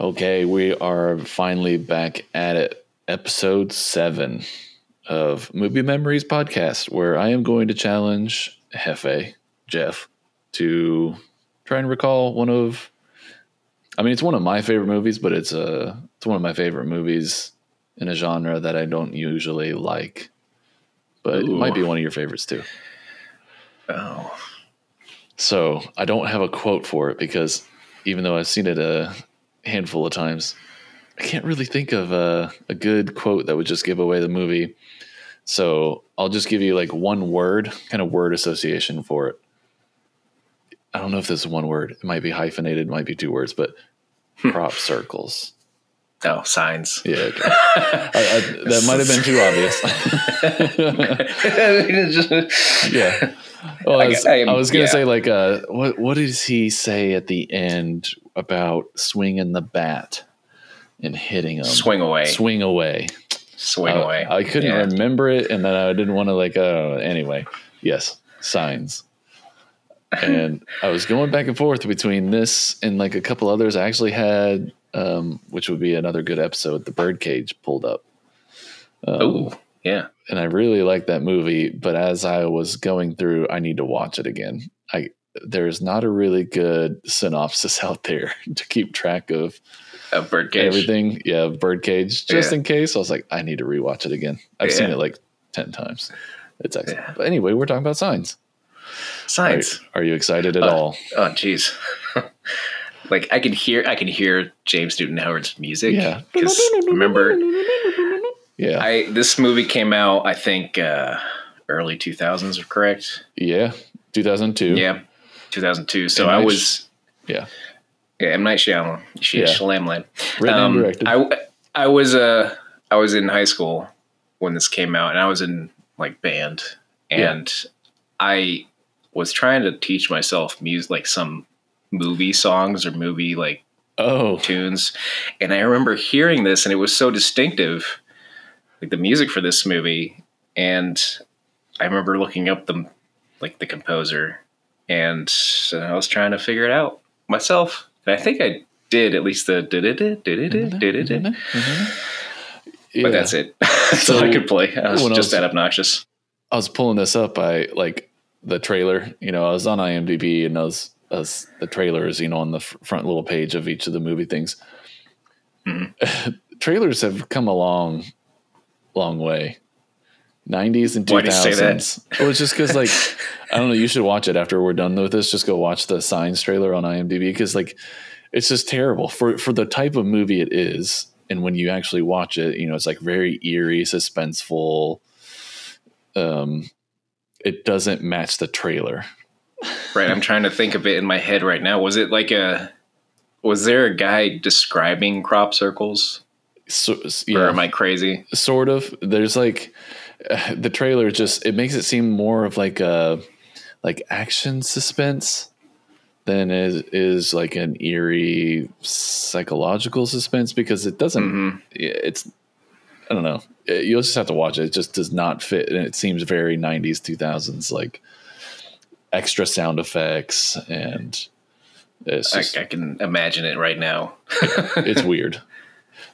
Okay, we are finally back at it. Episode seven of Movie Memories podcast, where I am going to challenge Hefe, Jeff, to try and recall one of. I mean, it's one of my favorite movies, but it's a it's one of my favorite movies in a genre that I don't usually like. But it might be one of your favorites too. Oh, So I don't have a quote for it because even though I've seen it a handful of times, I can't really think of a, a good quote that would just give away the movie. So I'll just give you like one word, kind of word association for it. I don't know if this is one word. It might be hyphenated, it might be two words, but crop circles. oh, signs. Yeah, okay. I, I, that might have been too obvious. yeah. Well, I I- was, I was gonna yeah. say like, uh, what what does he say at the end about swinging the bat and hitting him? Swing away. swing away. Swing I- away. I couldn't Yeah. remember it, and then I didn't want to like. Uh, anyway, yes, signs. And I was going back and forth between this and like a couple others. I actually had, um, which would be another good episode, the Birdcage pulled up. Um, Oh, yeah. and I really like that movie. But as I was going through, I need to watch it again. I there's not a really good synopsis out there to keep track of A birdcage. everything. Yeah, Birdcage. Just Yeah. in case, I was like, I need to rewatch it again. I've seen it like ten times. It's excellent. Yeah. But anyway, we're talking about signs. Are, Signs. are you excited at Uh, all? Oh, jeez. like I can hear, I can hear James Newton Howard's music. Yeah. 'Cause remember, Yeah. I this movie came out. I think uh, early two thousands. Correct. yeah. 2002. Yeah, two thousand two. So M. I was. Yeah. Yeah, M Night Shyamalan. Sh- Yeah. Shyamalan. Written and directed. Um, I I was uh I was in high school when this came out, and I was in like band, and I was trying to teach myself music, like some movie songs or movie like oh. tunes, and I remember hearing this, and it was so distinctive, like the music for this movie, and I remember looking up the like the composer, and I was trying to figure it out myself, and I think I did at least the did it did it did it did Yeah. but that's it. that's all I could play. I was I just was- that obnoxious. I was pulling this up. I like the trailer. You know, I was on IMDb and I was, I was the trailers. You know, on the front little page of each of the movie things. Mm-hmm. Trailers have come a long, long way. Nineties and 2000s. Why do you say that? It was just because, like, I don't know. You should watch it after we're done with this. Just go watch the Signs trailer on IMDb because, like, it's just terrible for for the type of movie it is. And when you actually watch it, you know, it's like very eerie, suspenseful. Um, it doesn't match the trailer. Right. I'm trying to think of it in my head right now. Was it like a was there a guy describing crop circles? So, Or am I crazy? sort of. There's like uh, the trailer just it makes it seem more of like a like action suspense than is is like an eerie psychological suspense because it doesn't. Mhm. It's I don't know. It- You'll just have to watch it. It just does not fit, and it seems very '90s, 2000s, like extra sound effects and. It's I, I can imagine it right now. it's weird.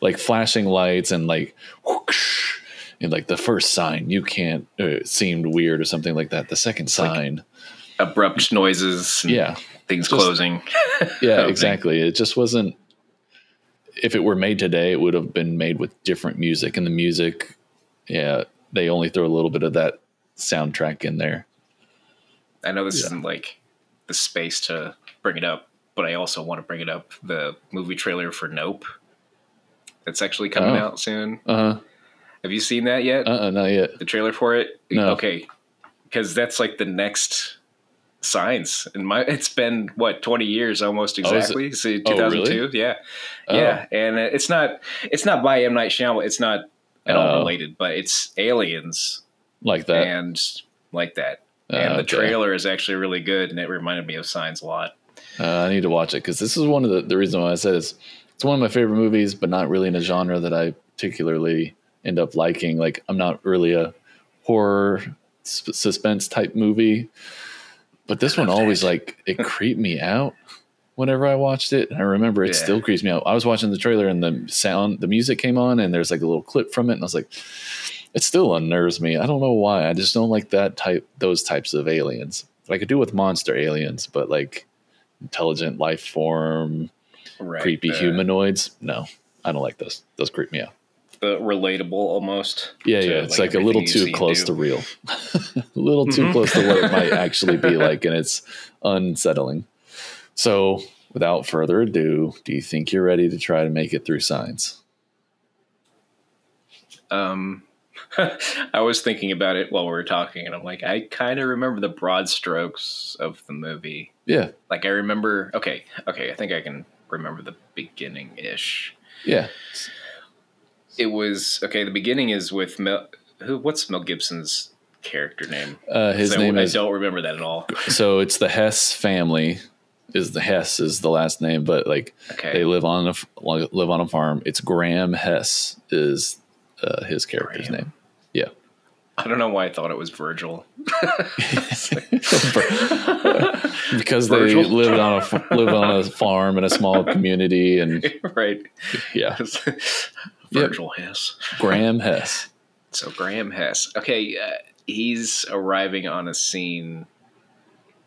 Like flashing lights and like whoosh, and like the first sign you can't uh, seemed weird or something like that. The second like- sign, Abrupt noises, yeah, things just- closing. yeah, exactly. It just wasn't. If it were made today, it would have been made with different music, and the music, yeah, they only throw a little bit of that soundtrack in there. I know this Yeah. isn't like the space to bring it up, but I also want to bring it up. The movie trailer for Nope. That's actually coming Oh. out soon. Uh Have you seen that yet? uh, uh not yet. the trailer for it? No. Okay. Because that's like the next signs. And my it's been what, 20 years almost Oh, exactly. So Oh, 2002. Yeah. Oh. Yeah. And it's not it's not by M Night Shyamalan. It's not at all Oh. related, but it's aliens Like that. and like that. Uh, And the okay. trailer is actually really good and it reminded me of Signs a lot. Uh, I need to watch it because this is one of the the reason why I said it's it's one of my favorite movies, but not really in a genre that I particularly end up liking. Like I'm not really a horror s- suspense type movie, but this one always that. like it creeped me out. whenever I watched it. I remember it Yeah. still creeps me out. I was watching the trailer and the sound, the music came on, and there's like a little clip from it, and I was like, it still unnerves me. I don't know why. I just don't like that type, those types of aliens. I could do with monster aliens, but like intelligent life form, Right. creepy the, humanoids. No, I don't like those. Those creep me out. The relatable almost. Yeah, yeah. It's like, a little too close to real. a little too close to what it might actually be like, and it's unsettling. So, without further ado, do you think you're ready to try to make it through Signs? Um, I was thinking about it while we were talking, and I'm like, I kind of remember the broad strokes of the movie. Yeah, Like, I remember. Okay, okay, I think I can remember the beginning ish. yeah. It was okay. The beginning is with Mel. Who? What's Mel Gibson's character name? Uh, his I- name I, is don't remember that at all. so it's the Hess family. Is the Hess is the last name, but like Okay. they live on a live on a farm. It's Graham Hess is uh, his character's Graham. name. Yeah. I don't know why I thought it was Virgil. because they Virgil. live on a live on a farm in a small community, and right. yeah, Virgil Hess. Graham Hess. So Graham Hess. Okay, uh, he's arriving on a scene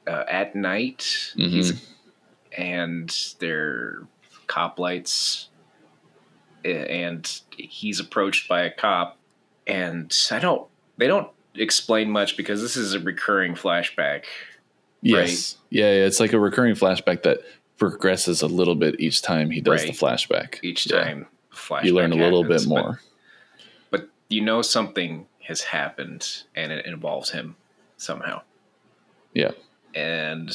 uh, at night. Mhm. He's and there are cop lights, and he's approached by a cop. And I don't. They don't explain much because this is a recurring flashback. Yes, yeah, yeah, it's like a recurring flashback that progresses a little bit each time he does Right. the flashback. Each time flashback you learn a little happens, bit but- more. but you know something has happened and it involves him somehow. Yeah. And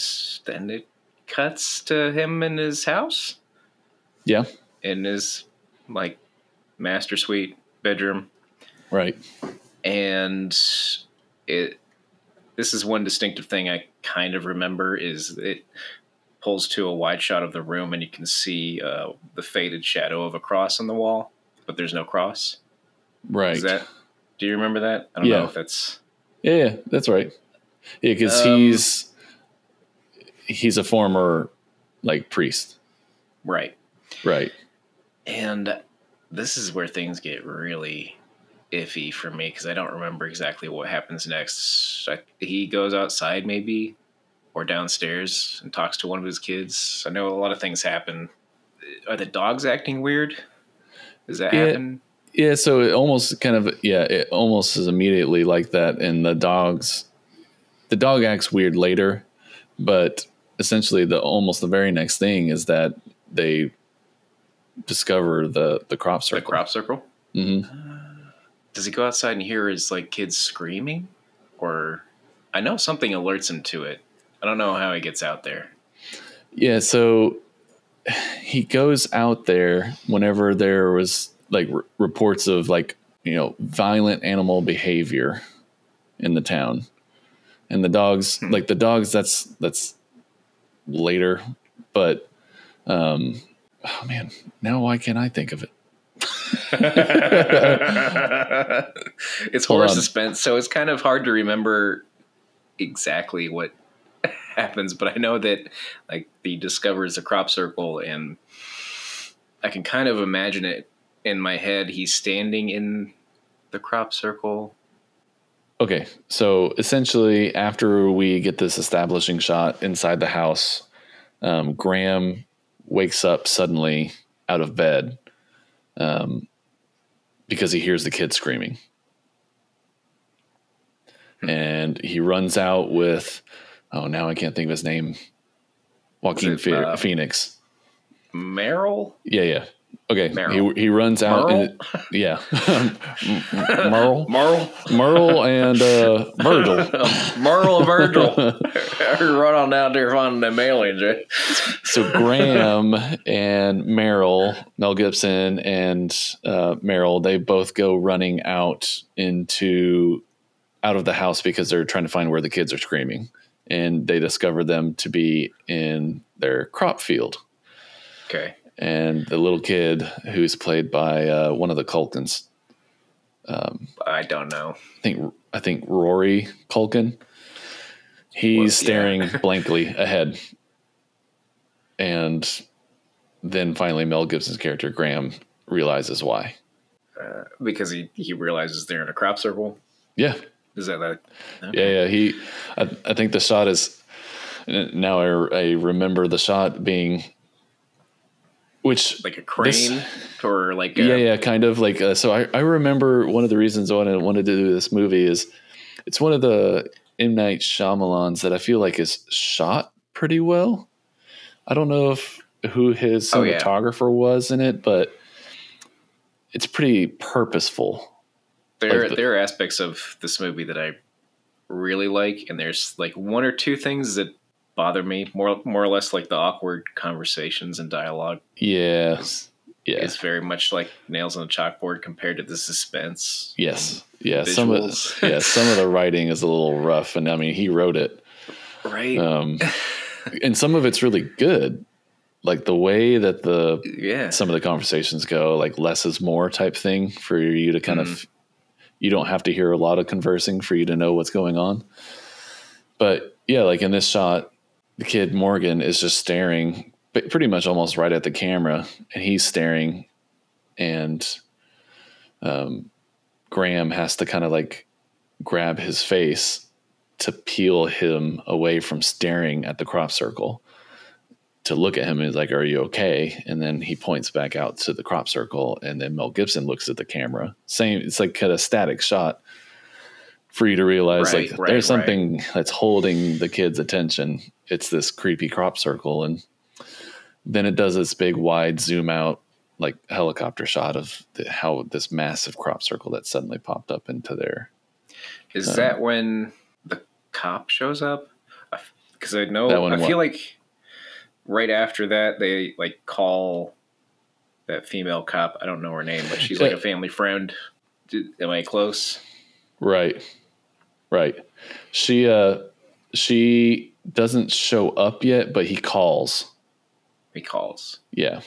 then it cuts to him in his house, Yeah, in his like master suite bedroom. right. And it this is one distinctive thing I kind of remember is it pulls to a wide shot of the room and you can see uh, the faded shadow of a cross on the wall, but there's no cross. Right. Is that do you remember that? I don't Yeah. know if that's yeah, yeah, that's right. Yeah, because Um, he's he's a former like priest. right. Right. And this is where things get really iffy for me because I don't remember exactly what happens next. I, he goes outside, maybe, or downstairs and talks to one of his kids. I know a lot of things happen. Are the dogs acting weird? Does that Yeah. happen? Yeah, so it almost kind of yeah, it almost is immediately like that and the dogs the dog acts weird later, but essentially the almost the very next thing is that they discover the the crop circle. The crop circle? hmm Does he go outside and hear his like kids screaming? Or I know something alerts him to it. I don't know how he gets out there. Yeah, so he goes out there whenever there was like r- reports of like you know violent animal behavior in the town, and the dogs Hmm. like the dogs that's that's later, but um, oh man, now why can't I think of it? it's Hold horror on. suspense, so it's kind of hard to remember exactly what happens. But I know that like he discovers the crop circle, and I can kind of imagine it in my head. He's standing in the crop circle. Okay, so essentially, after we get this establishing shot inside the house, um, Graham wakes up suddenly out of bed um, because he hears the kid screaming. And he runs out with, oh, now I can't think of his name Joaquin it, Phe- uh, Phoenix. Meryl, Yeah, yeah. Okay, Merle. he, he runs out. Merle, And, yeah. Merle. Merle, Merle and uh, Virgil. Merle, and Virgil. Run on down there finding them aliens. Right? so Graham and Meryl, Mel Gibson and uh, Meryl, they both go running out into out of the house because they're trying to find where the kids are screaming, and they discover them to be in their crop field. Okay. And the little kid, who's played by uh, one of the Culkins, I don't know. I think I think Rory Culkin. He's Well, yeah. staring blankly ahead, and then finally Mel Gibson's character Graham realizes why. Uh, because he he realizes they're in a crop circle. Yeah, Is that that? yeah, yeah. He, I, I think the shot is now I, I remember the shot being, which Like a crane or like a, yeah, yeah, kind of like uh, so. I, I remember one of the reasons why I wanted, to do this movie is it's one of the M Night Shyamalan's that I feel like is shot pretty well. I don't know if who his Oh, yeah. cinematographer was in it, but it's pretty purposeful. There, like the- there are aspects of this movie that I really like, and there's like one or two things that bother me more, more or less like the awkward conversations and dialogue. Yeah, yeah, It's very much like nails on a chalkboard compared to the suspense. yes, yeah. Some of yeah, some of the writing is a little rough, and I mean he wrote it. right? um, and some of it's really good like the way that the yeah, some of the conversations go like less is more type thing for you to kind of you don't have to hear a lot of conversing for you to know what's going on. But yeah like in this shot the kid morgan is just staring but pretty much almost right at the camera and he's staring and um, graham has to kind of like grab his face to peel him away from staring at the crop circle to look at him and he's like, Are you okay? And then he points back out to the crop circle and then Mel Gibson looks at the camera. Same it's like kind of static shot for you to realize Right, like right, there's right. something that's holding the kid's attention. It's this creepy crop circle and then it does this big wide zoom out like helicopter shot of the, how this massive crop circle that suddenly popped up into there. is um, that when the cop shows up? Because I know I what? feel like right after that they like call that female cop. I don't know her name, but she's like a family friend. Am I close? Right. Right. She uh she doesn't show up yet, but he calls. He calls. Yeah.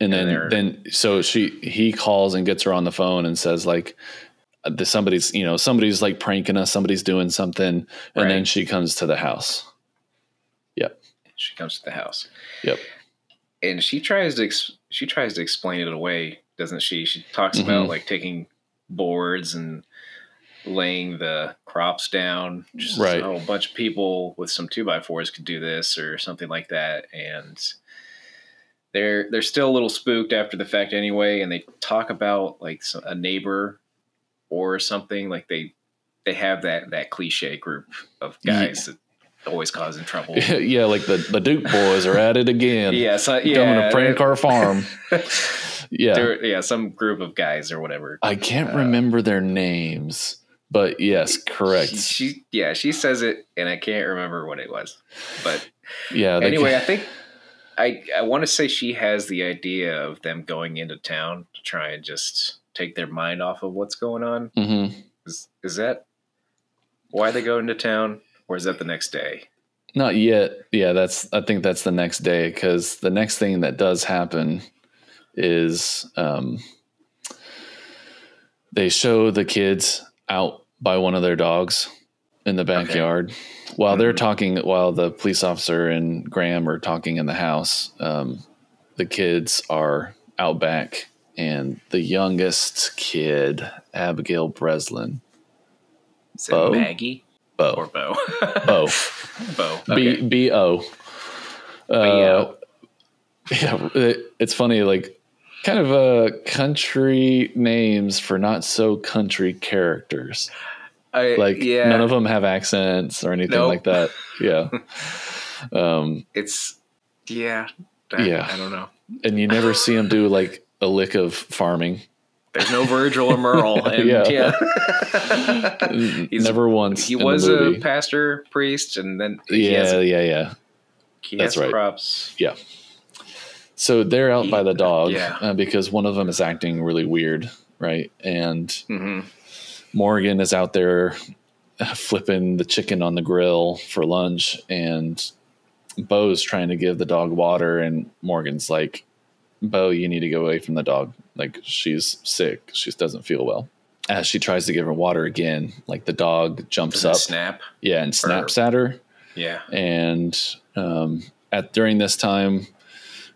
And And then then so she he calls and gets her on the phone and says like uh, the- somebody's you know somebody's like pranking us somebody's doing something and then she comes to the house She comes to the house. Yep. and she tries to ex- she tries to explain it away, doesn't she? She talks Mhm. about like taking boards and laying the crops down. Just, Right. Oh, a bunch of people with some two by fours could do this or something like that, and they're they're still a little spooked after the fact anyway. And they talk about like a neighbor or something like they they have that that cliche group of guys that always causing trouble. yeah like the the Duke boys are at it again Yeah, so, coming yeah, to prank our farm yeah There- yeah, some group of guys or whatever. I can't Uh, remember their names but yes correct She, she- yeah, she says it, and I can't remember what it was. But yeah anyway, I think I I want to say she has the idea of them going into town to try and just take their mind off of what's going on. Mhm. Is is that why they go into town, or is that the next day? Not yet. Yeah, that's. I think that's the next day because the next thing that does happen is um, they show the kids out by one of their dogs in the backyard while they're Mhm. talking. While the police officer and Graham are talking in the house, um, the kids are out back, and the youngest kid, Abigail Breslin, Bo? Maggie Bo, or Bo? Bo, Bo. B Okay. B O. Uh, yeah, it, it's funny, like kind of uh, country names for not so country characters. I, Like yeah, none of them have accents or anything Nope. like that. Yeah. um, it's yeah, I, Yeah. I don't know. and you never see them do like a lick of farming. There's no Virgil or Merle, and Yeah. yeah, He's- never once. he was a pastor priest, and then he yeah, has, yeah, yeah. he that's right. Yeah. So they're out by the dog Yeah. uh, because one of them is acting really weird, right? And hmm Morgan is out there flipping the chicken on the grill for lunch, and Bo's trying to give the dog water, and Morgan's like, "Bo, you need to go away from the dog. Like she's sick. She doesn't feel well." As she tries to give her water again, like the dog jumps up, snap? yeah, and snaps at her, Yeah, and um, at during this time,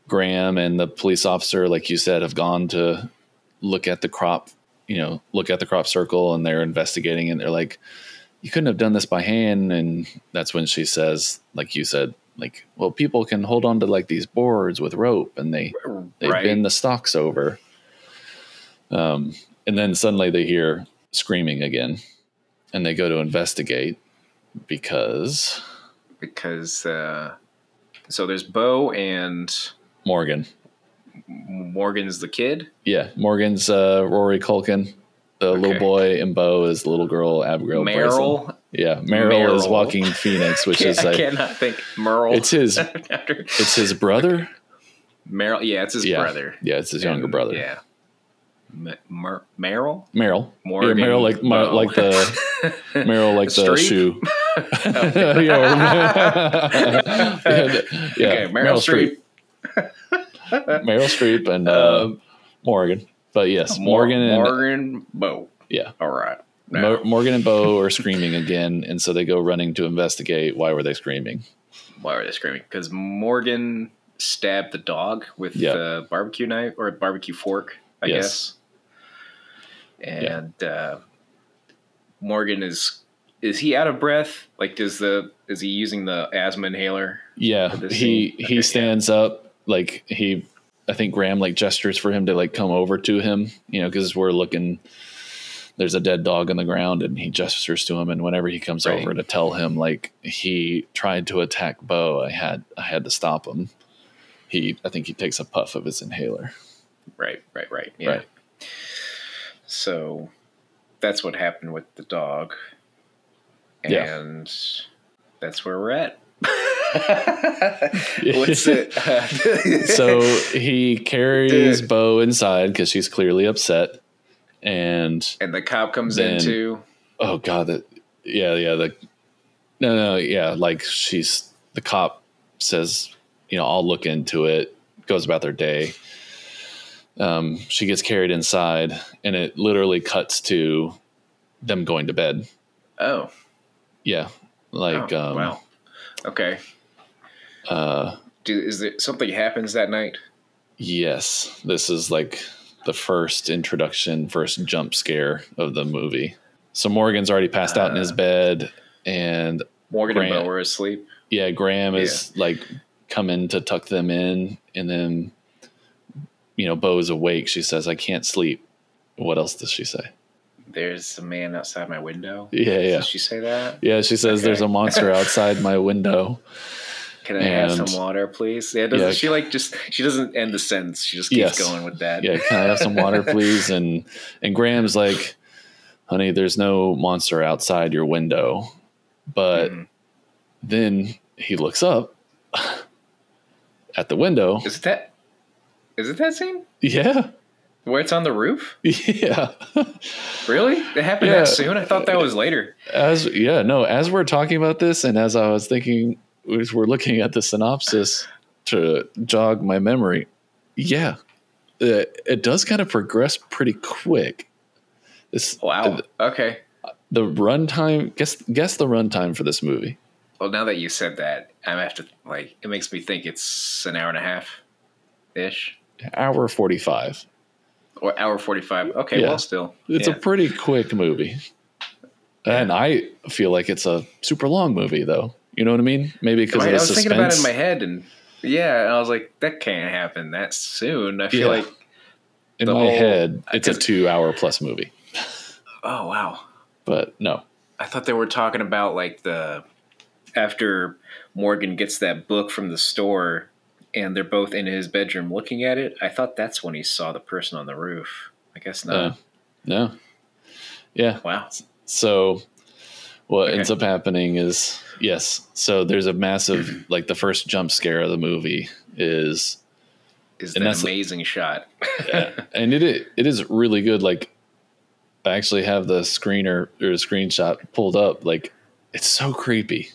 Graham and the police officer, like you said, have gone to look at the crop, you know, look at the crop circle and they're investigating and they're like, you couldn't have done this by hand. And that's when she says, like you said, like, well, people can hold on to like these boards with rope and they, they Right. bend the stocks over. Um, and then suddenly they hear screaming again and they go to investigate because because uh, so there's Bo and Morgan. Morgan's the kid. Yeah, Morgan's uh, Rory Culkin. The Okay. little boy and Bo is the little girl Abigail. Bryson. Yeah, Meryl, is Joaquin Phoenix, which is I like cannot think Merle. it's his it's his brother. Meryl. Yeah, it's his yeah, brother. Yeah, it's his younger brother. Yeah. Mer- Merrill. Meryl. Morgan yeah, Meryl like Bo. like the Meryl like the Streep? shoe. yeah, yeah, Okay, Meryl Streep. Meryl Streep and uh, Um, Morgan. But yes, Mor- Morgan and Morgan Bo. yeah, All right. Mo- Morgan and Bo are screaming again, and so they go running to investigate. Why were they screaming? why are they screaming? Because Morgan stabbed the dog with Yeah. the barbecue knife or a barbecue fork, I Yes. guess. And uh, Morgan is is he out of breath? Like, does the is he using the asthma inhaler? Yeah, For this he scene? Okay, he yeah. stands up like he. I think Graham like gestures for him to like come over to him, you know, because we're looking. There's a dead dog on the ground, and he gestures to him. And whenever he comes Right. over to tell him like he tried to attack Bo, I had I had to stop him. He, I think he takes a puff of his inhaler. Right, right, right. Yeah. Right. So that's what happened with the dog. Yeah. And that's where we're at. What's it? so he carries Dude. Bo inside because she's clearly upset, and and the cop comes Then- in too. oh god that yeah yeah the no no yeah like she's the cop says you know i'll look into it goes about their day um she gets carried inside and it literally cuts to them going to bed Oh, yeah like oh, um wow. Okay. Uh Do, is there something happens that night? yes this is like the first introduction first jump scare of the movie so morgan's already passed out in his Uh. bed and Morgan and Grant. Bo were asleep. yeah, Graham is like coming to tuck them in, and then you know Bo's awake. She says, "I can't sleep." What else does she say? There's a man outside my window. Yeah, yeah, Did she say that? yeah. She says, Okay. "There's a monster outside my window." Can I have some water, please? Yeah, doesn't Yeah. she like just she doesn't end the sentence. She just keeps Yes. going with that. Yeah, can I have some water, please? And and Graham's like, "Honey, there's no monster outside your window," but Mhm. then he looks up at the window. Is it that? Is it that scene Yeah, where it's on the roof? yeah. Really? It happened Yeah. that soon? I thought that was later. as yeah no as we're talking about this and as i was thinking as we're looking at the synopsis to jog my memory yeah it, it does kind of progress pretty quick this Wow. the, Okay. the runtime guess guess the runtime for this movie Well, now that you said that, I have to like. It makes me think it's an hour and a half, ish, hour 45 or hour forty-five. Okay. Yeah. Well, still, it's yeah. a pretty quick movie and i feel like it's a super long movie though you know what i mean maybe because Right, I was suspense thinking about it in my head, and yeah, and I was like, that can't happen that soon. I feel Yeah. like, in my whole- head it's a two hour plus movie oh wow, but no I thought they were talking about like the after Morgan gets that book from the store and they're both in his bedroom looking at it. I thought that's when he saw the person on the roof. I guess not. Uh, no. Yeah. wow. So what Okay. ends up happening is yes. So there's a massive like the first jump scare of the movie is Is an amazing shot? and it i- it is really good like I actually have the screener or the screenshot pulled up like it's so creepy.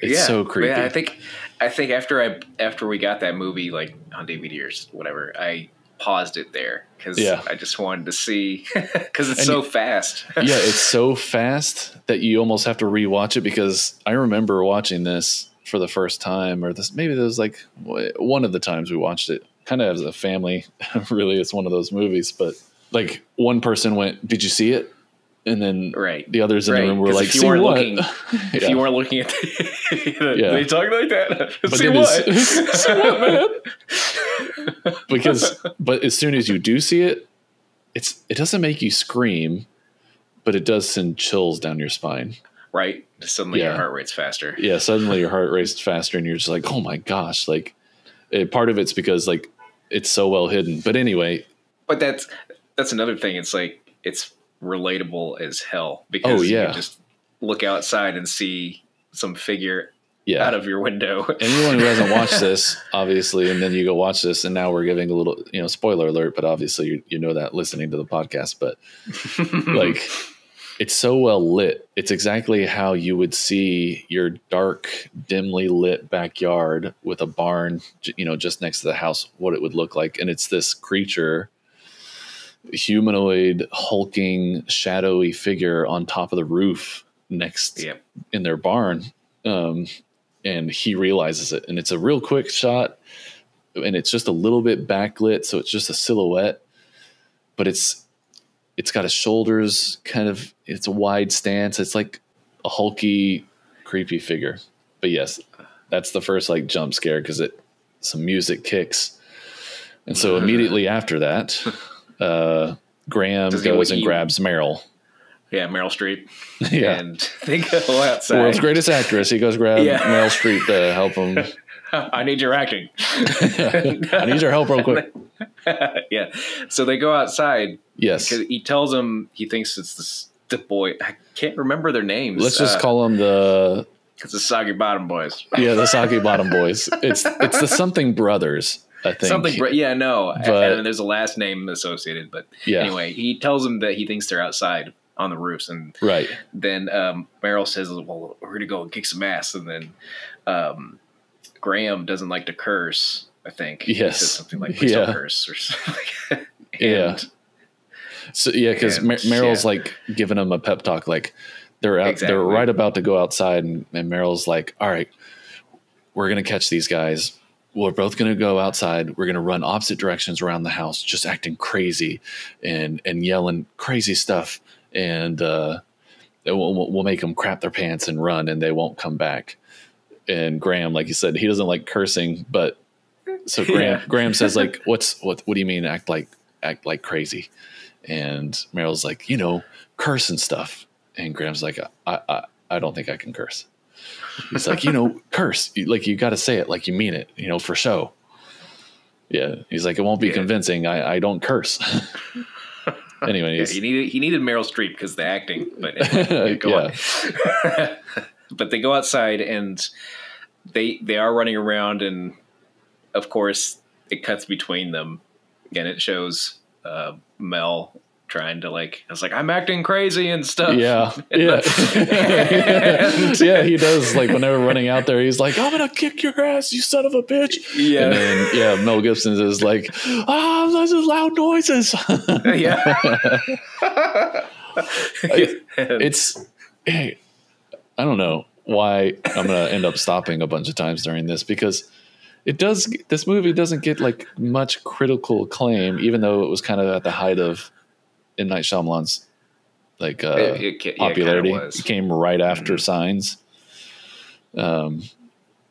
It's so creepy. Yeah, I think I think after I after we got that movie like on DVD or whatever, I paused it there because Yeah. I just wanted to see because it's And so you- fast. yeah, it's so fast that you almost have to rewatch it because I remember watching this for the first time, or this maybe there was like one of the times we watched it, kind of as a family. really, it's one of those movies, but like one person went, "Did you see it?" And then Right. the others in Right, the room were like, if you "See weren't what?" looking- If Yeah. you weren't looking at the, Yeah. they talk like that. But See it what? See what, man? because but as soon as you do see it it's it doesn't make you scream but it does send chills down your spine right. Suddenly your heart rate's faster. yeah suddenly your heart rates faster and you're just like oh my gosh like it, part of it's because like it's so well hidden but anyway But that's that's another thing. It's like it's relatable as hell because Oh, yeah. can just look outside and see some figure yeah out of your window. anyone who hasn't watched this obviously and then you go watch this and now we're giving a little you know spoiler alert but obviously you, you know that listening to the podcast but like it's so well lit it's exactly how you would see your dark dimly lit backyard with a barn you know just next to the house what it would look like and it's this creature humanoid hulking shadowy figure on top of the roof next Yep. in their barn um, and he realizes it. And it's a real quick shot and it's just a little bit backlit so it's just a silhouette but it's it's got his shoulders kind of it's a wide stance. It's like a hulky creepy figure. But yes that's the first like jump scare because it some music kicks. And so immediately after that uh graham Does goes and grabs meryl yeah, Meryl Streep. yeah And they go the outside. world's greatest actress he goes grab Yeah. meryl streep to help him I need your acting. i need your help real quick yeah. So they go outside yes he tells them he thinks it's this, the boy. I can't remember their names. let's just Uh, call them the it's the Soggy Bottom Boys. yeah the Soggy bottom boys it's it's the something brothers i think Something. Yeah, no. But- and there's a last name associated, but yeah anyway, he tells them that he thinks they're outside on the roofs, and right then um, Meryl says, "Well, we're gonna go and kick some ass," and then um, Graham doesn't like to curse. I think he Yes. says something like "Please Yeah. curse" or something. Yeah. And- So yeah, because And, Meryl's yeah. like giving him a pep talk, like they're out, Exactly. they're right about to go outside, and, and Meryl's like, "All right, we're gonna catch these guys. We're both gonna go outside. We're gonna run opposite directions around the house, just acting crazy and and yelling crazy stuff, and uh, we'll, we'll we'll make them crap their pants and run, and they won't come back." And Graham, like you said, he doesn't like cursing, but so Graham Yeah. Graham says like, "What's what? What do you mean act like act like crazy?" And Meryl's like, you know, curse and stuff. And Graham's like, I, I, I don't think I can curse. He's like, you know, curse. Like, you got to say it like you mean it, you know, for show. Yeah. He's like, it won't be Yeah. convincing. I, I don't curse. anyway, Yeah, he needed he needed Meryl Streep because the acting. But anyway, go on. but they go outside and they they are running around, and of course it cuts between them. Again, it shows uh, Mel trying to like. I was like, I'm acting crazy and stuff. yeah. Yeah. yeah. He does. Like, when they were running out there, he's like, I'm going to kick your ass, you son of a bitch. yeah, And then, yeah, Mel Gibson is like, ah, those are loud noises. yeah. it's hey, I don't know why I'm gonna end up stopping a bunch of times during this because it does this movie doesn't get like much critical acclaim even though it was kind of at the height of M Night Shyamalan's like uh, It- it yeah, it popularity. it came right after Mhm. Signs, um,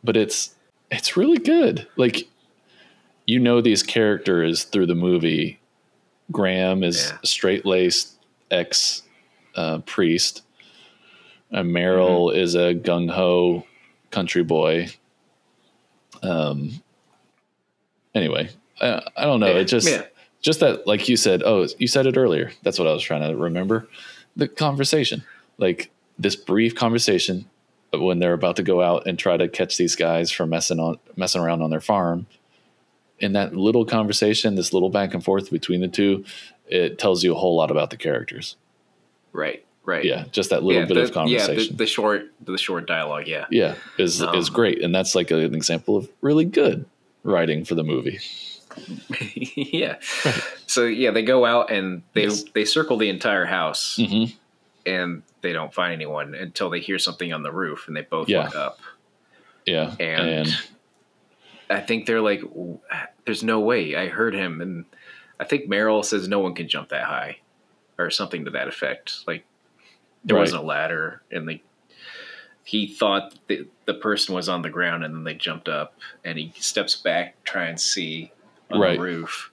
but it's it's really good. Like you know these characters through the movie. Graham is Yeah. straight laced ex uh, priest. And Meryl Mm-hmm. is a gung ho country boy. Um. Anyway, I, I don't know. Yeah, It just yeah. Just that, like you said. Oh, you said it earlier. That's what I was trying to remember. The conversation, like this brief conversation, when they're about to go out and try to catch these guys from messing on messing around on their farm. In that little conversation, this little back and forth between the two, it tells you a whole lot about the characters. right, right. Yeah, just that little yeah, bit the, of conversation. Yeah, the, the short, the short dialogue. Yeah, yeah, is is Um, great, and that's like an example of really good writing for the movie. yeah. So yeah, they go out and they Yes. they circle the entire house hmm and they don't find anyone until they hear something on the roof and they both Yeah. look up. Yeah. And, And, I think they're like, "There's no way." I heard him, and I think Meryl says no one can jump that high, or something to that effect. Like there Right. wasn't a ladder, and they he thought the the person was on the ground, and then they jumped up, and he steps back, to try and see on Right. the roof,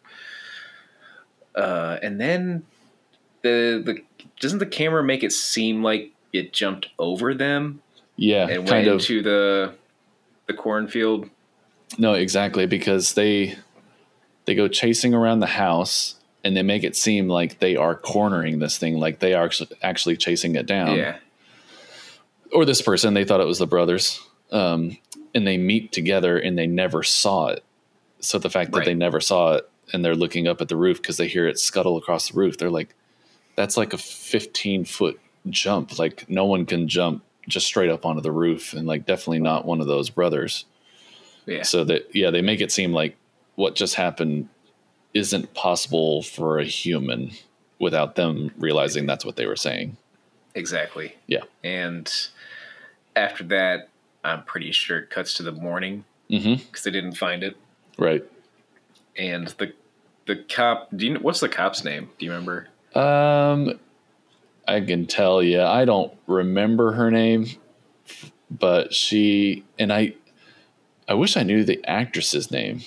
uh, and then the the doesn't the camera make it seem like it jumped over them yeah, and went of. into the the cornfield? No, exactly because they they go chasing around the house and they make it seem like they are cornering this thing, like they are actually actually chasing it down. yeah, Or this person, they thought it was the brothers, um, and they meet together and they never saw it. So the fact that Right. they never saw it and they're looking up at the roof because they hear it scuttle across the roof, they're like, "That's like a fifteen foot jump. Like no one can jump just straight up onto the roof, and like definitely not one of those brothers." yeah. So that yeah, they make it seem like what just happened isn't possible for a human without them realizing that's what they were saying. Exactly. Yeah. And after that, I'm pretty sure it cuts to the morning mm-hmm. because they didn't find it. Right. And the the cop. Do you what's the cop's name? Do you remember? Um, I can tell you, I don't remember her name, but she and I. I wish I knew the actress's name.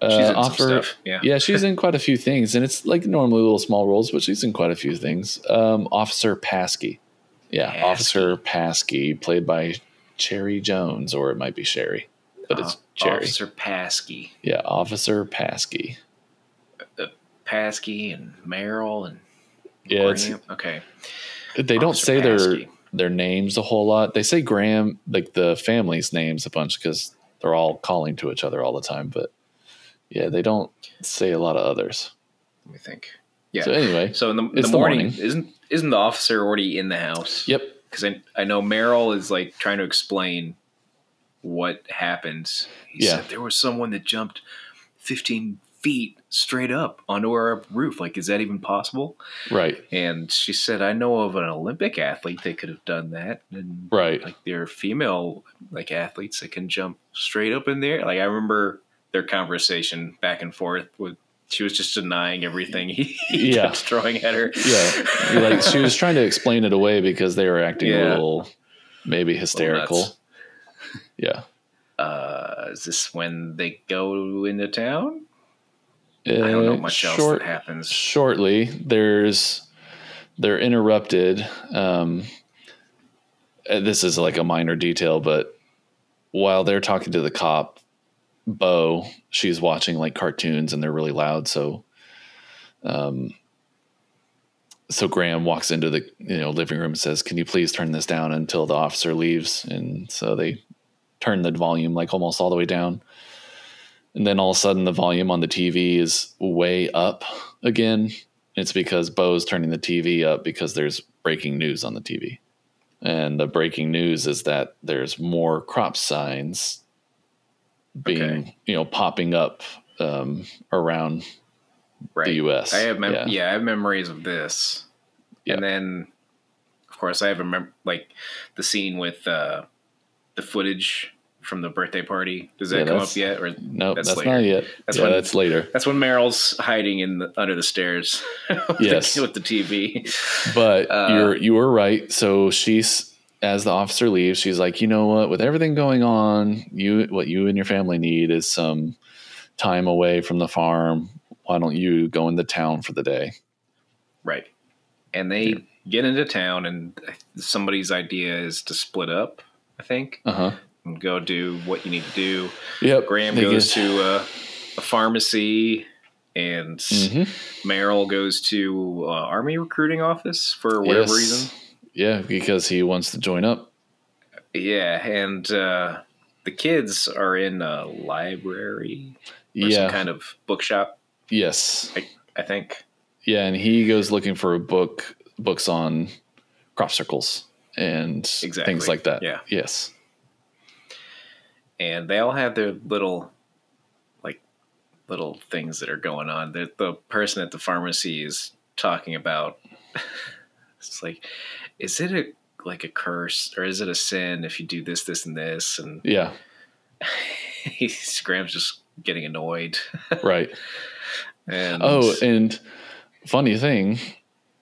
Uh, She's in offer- stuff. Yeah. yeah, she's in quite a few things, and it's like normally little small roles, but she's in quite a few things. Um, Officer Paski, yeah, Paski. Officer Paski, played by Cherry Jones, or it might be Sherry, but it's Uh, Cherry. Officer Paski, Yeah, Officer Paski. Paski, and Merrill, and Yeah, it's, Okay. they don't say their Paski. their names a whole lot. They say Graham, like the family's names, a bunch because they're all calling to each other all the time. But yeah, they don't say a lot of others. Let me think. Yeah. So anyway, So in the, the the morning, morning. isn't isn't the officer already in the house? yep, Because I I know Merrill is like trying to explain what happened. He Yeah. said there was someone that jumped 15 feet straight up onto our roof. Like, is that even possible? right, And she said, I know of an Olympic athlete that could have done that. And right, like there are female like athletes that can jump straight up in there. Like I remember their conversation back and forth with she was just denying everything he, he Yeah. kept throwing at her. yeah. like she was trying to explain it away because they were acting a little maybe hysterical. Yeah, Uh, is this when they go into town? I I don't know much else that happens. shortly there's they're interrupted um uh, this is like a minor detail but while they're talking to the cop bo she's watching like cartoons and they're really loud so um so graham walks into the you know living room and says can you please turn this down until the officer leaves and so they turn the volume like almost all the way down and then all of a sudden the volume on the TV is way up again. It's because Bo's turning the TV up because there's breaking news on the TV. And the breaking news is that there's more crop signs being, Okay. you know, popping up um, around Right. the US. I have mem- Yeah. yeah. I have memories of this, Yeah. and then of course I have a mem- like the scene with uh, the footage from the birthday party. Does that Yeah, come up yet? Or Nope, That's that's, later. not yet. That's yeah, when- that's later. that's when Meryl's hiding in the, under the stairs. with Yes. the, with the TV. But Uh, you're you were right. So she's as the officer leaves, she's like, you know what? With everything going on, you what you and your family need is some time away from the farm. Why don't you go into town for the day? Right. And they get into town, and somebody's idea is to split up, I think, Uh huh. And go do what you need to do. Yep. Graham goes get- to uh, a pharmacy, and Mhm. Merrill goes to uh, Army recruiting office for whatever Yes. reason. Yeah, because he wants to join up. Yeah, and uh, the kids are in a library or Yeah. some kind of bookshop, yes. I think. Yeah, and he goes looking for a book books on crop circles and Exactly. things like that. Yeah. Yes. And they all have their little like little things that are going on the, the person at the pharmacy is talking about it's like is it a like a curse or is it a sin if you do this, this, and this? And Yeah. he Graham's just getting annoyed. Right. And Oh, and funny thing,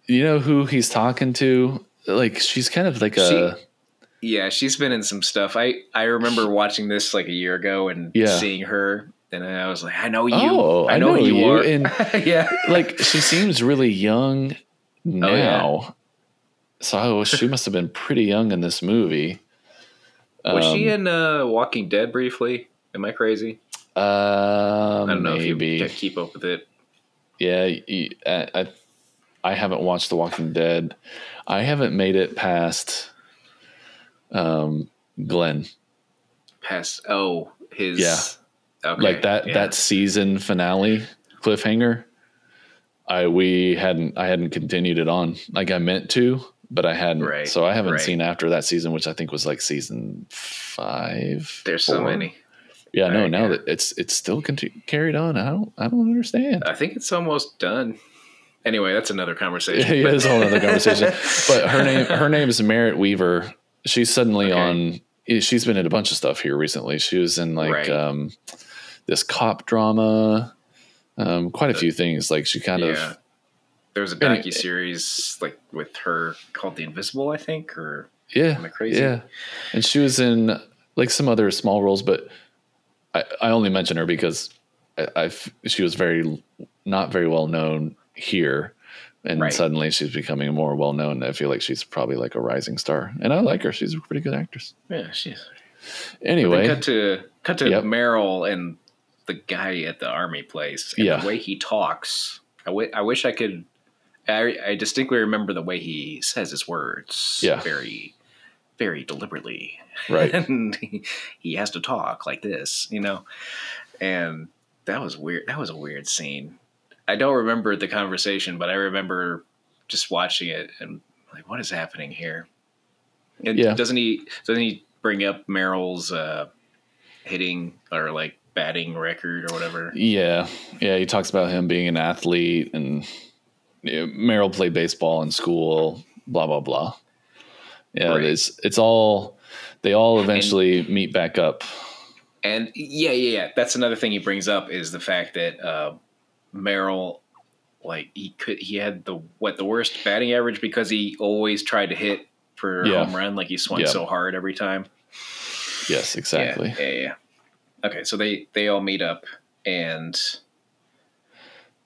you know who he's talking to? Like she's kind of like a yeah, she's been in some stuff. I I remember watching this like a year ago and Yeah. seeing her, and I was like, I know you. Oh, I know, who you, are. and yeah, like she seems really young now. Oh, yeah. So she must have been pretty young in this movie. was she Um, in uh, Walking Dead briefly? Am I crazy? Uh, I don't know maybe. if you keep up with it. Yeah, I I haven't watched The Walking Dead. I haven't made it past um, Glenn. Past oh his Yeah. okay, like that yeah. that season finale cliffhanger. I we hadn't I hadn't continued it on. Like I meant to, but I hadn't. Right, So I haven't right. seen after that season, which I think was like season five. there's so many. Yeah, no. Right, Now yeah. that it's it's still conti- carried on. I don't I don't understand. I think it's almost done. Anyway, that's another conversation. yeah, it's a whole other conversation. But her name her name is Merritt Wever. She's suddenly Okay. on. She's been in a bunch of stuff here recently. She was in like Right. um, this cop drama, um, quite a few things. Like she kind yeah. of There was a docu series like with her called The Invisible, I think, or yeah, Am I crazy? yeah. And she was in like some other small roles, but I, I only mention her because I, I've she was very not very well known here. And Right. suddenly she's becoming more well known. I feel like she's probably like a rising star, and I like her. she's a pretty good actress. yeah, she's Anyway, cut to cut to Yep. Merrill and the guy at the army place. And Yeah. the way he talks. I I wish I could. I, I distinctly remember the way he says his words. Yeah. very, very deliberately. Right. and he, he has to talk like this, you know. And that was weird. That was a weird scene. I don't remember the conversation, but I remember just watching it and like, what is happening here? And Yeah. doesn't he doesn't he bring up Merrill's uh, hitting or like batting record or whatever? Yeah, yeah. He talks about him being an athlete, and you know, Merrill played baseball in school. Blah blah blah. Yeah, Right. it's it's all they all eventually meet back up. And yeah, yeah, yeah. That's another thing he brings up is the fact that uh, Merrill, like he could, he had the what the worst batting average because he always tried to hit for a Yeah. home run, like he swung Yeah. so hard every time. Yes, exactly. Yeah, yeah, yeah. Okay, so they they all meet up and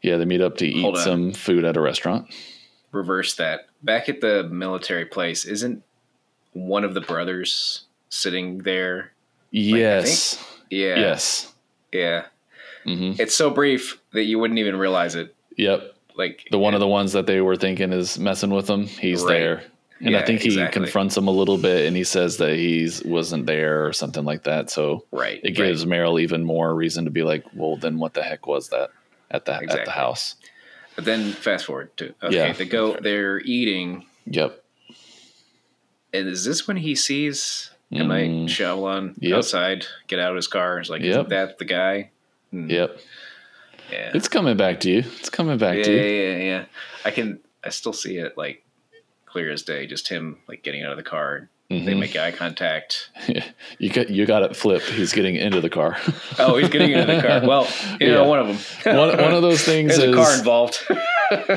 Yeah, they meet up to eat some food at a restaurant. reverse that. Back at the military place, isn't one of the brothers sitting there? Yes, Yeah, yes. yeah. Hmm It's so brief that you wouldn't even realize it. Yep. Like The one of the ones that they were thinking is messing with them. He's Right. there. And I think he exactly. confronts him a little bit and he says that he's wasn't there or something like that. So right. it gives Merrill even more reason to be like, well, then what the heck was that at the at the house? But then fast forward to okay, Yeah. they go. They're eating, Yep. and is this when he sees M Night Mm. Shyamalan Yep. outside get out of his car? It's like, Yep. isn't that the guy? Hmm. Yep. Yeah. It's coming back to you. It's coming back yeah, to you. yeah, yeah. I can. I still see it like clear as day. Just him like getting out of the car. They Mhm. make eye contact. you got you got it flipped. He's getting into the car. Oh, he's getting into the car. Well, you know, one of them. one, one of those things There's is a car involved.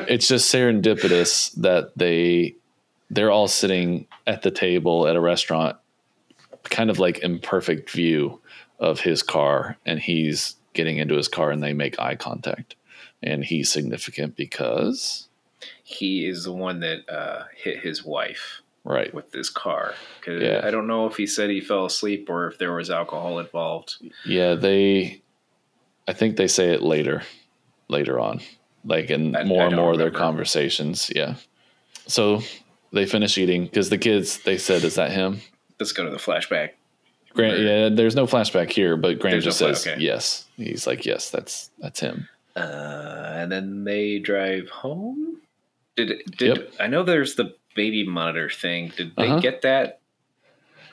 it's just serendipitous that they they're all sitting at the table at a restaurant kind of like imperfect view of his car and he's getting into his car and they make eye contact and he's significant because he is the one that uh, hit his wife right with this car. 'Cause Yeah. I don't know if he said he fell asleep or if there was alcohol involved. yeah they i think they say it later later on like in I- more I and more of their conversations yeah so they finish eating because the kids they said is that him Let's go to the flashback. Grant, Or- yeah, there's no flashback here, but Grant There's no just fla- says okay. yes. He's like, yes, that's that's him. Uh, and then they drive home. Did did Yep. I know there's the baby monitor thing? Did they Uh-huh. get that?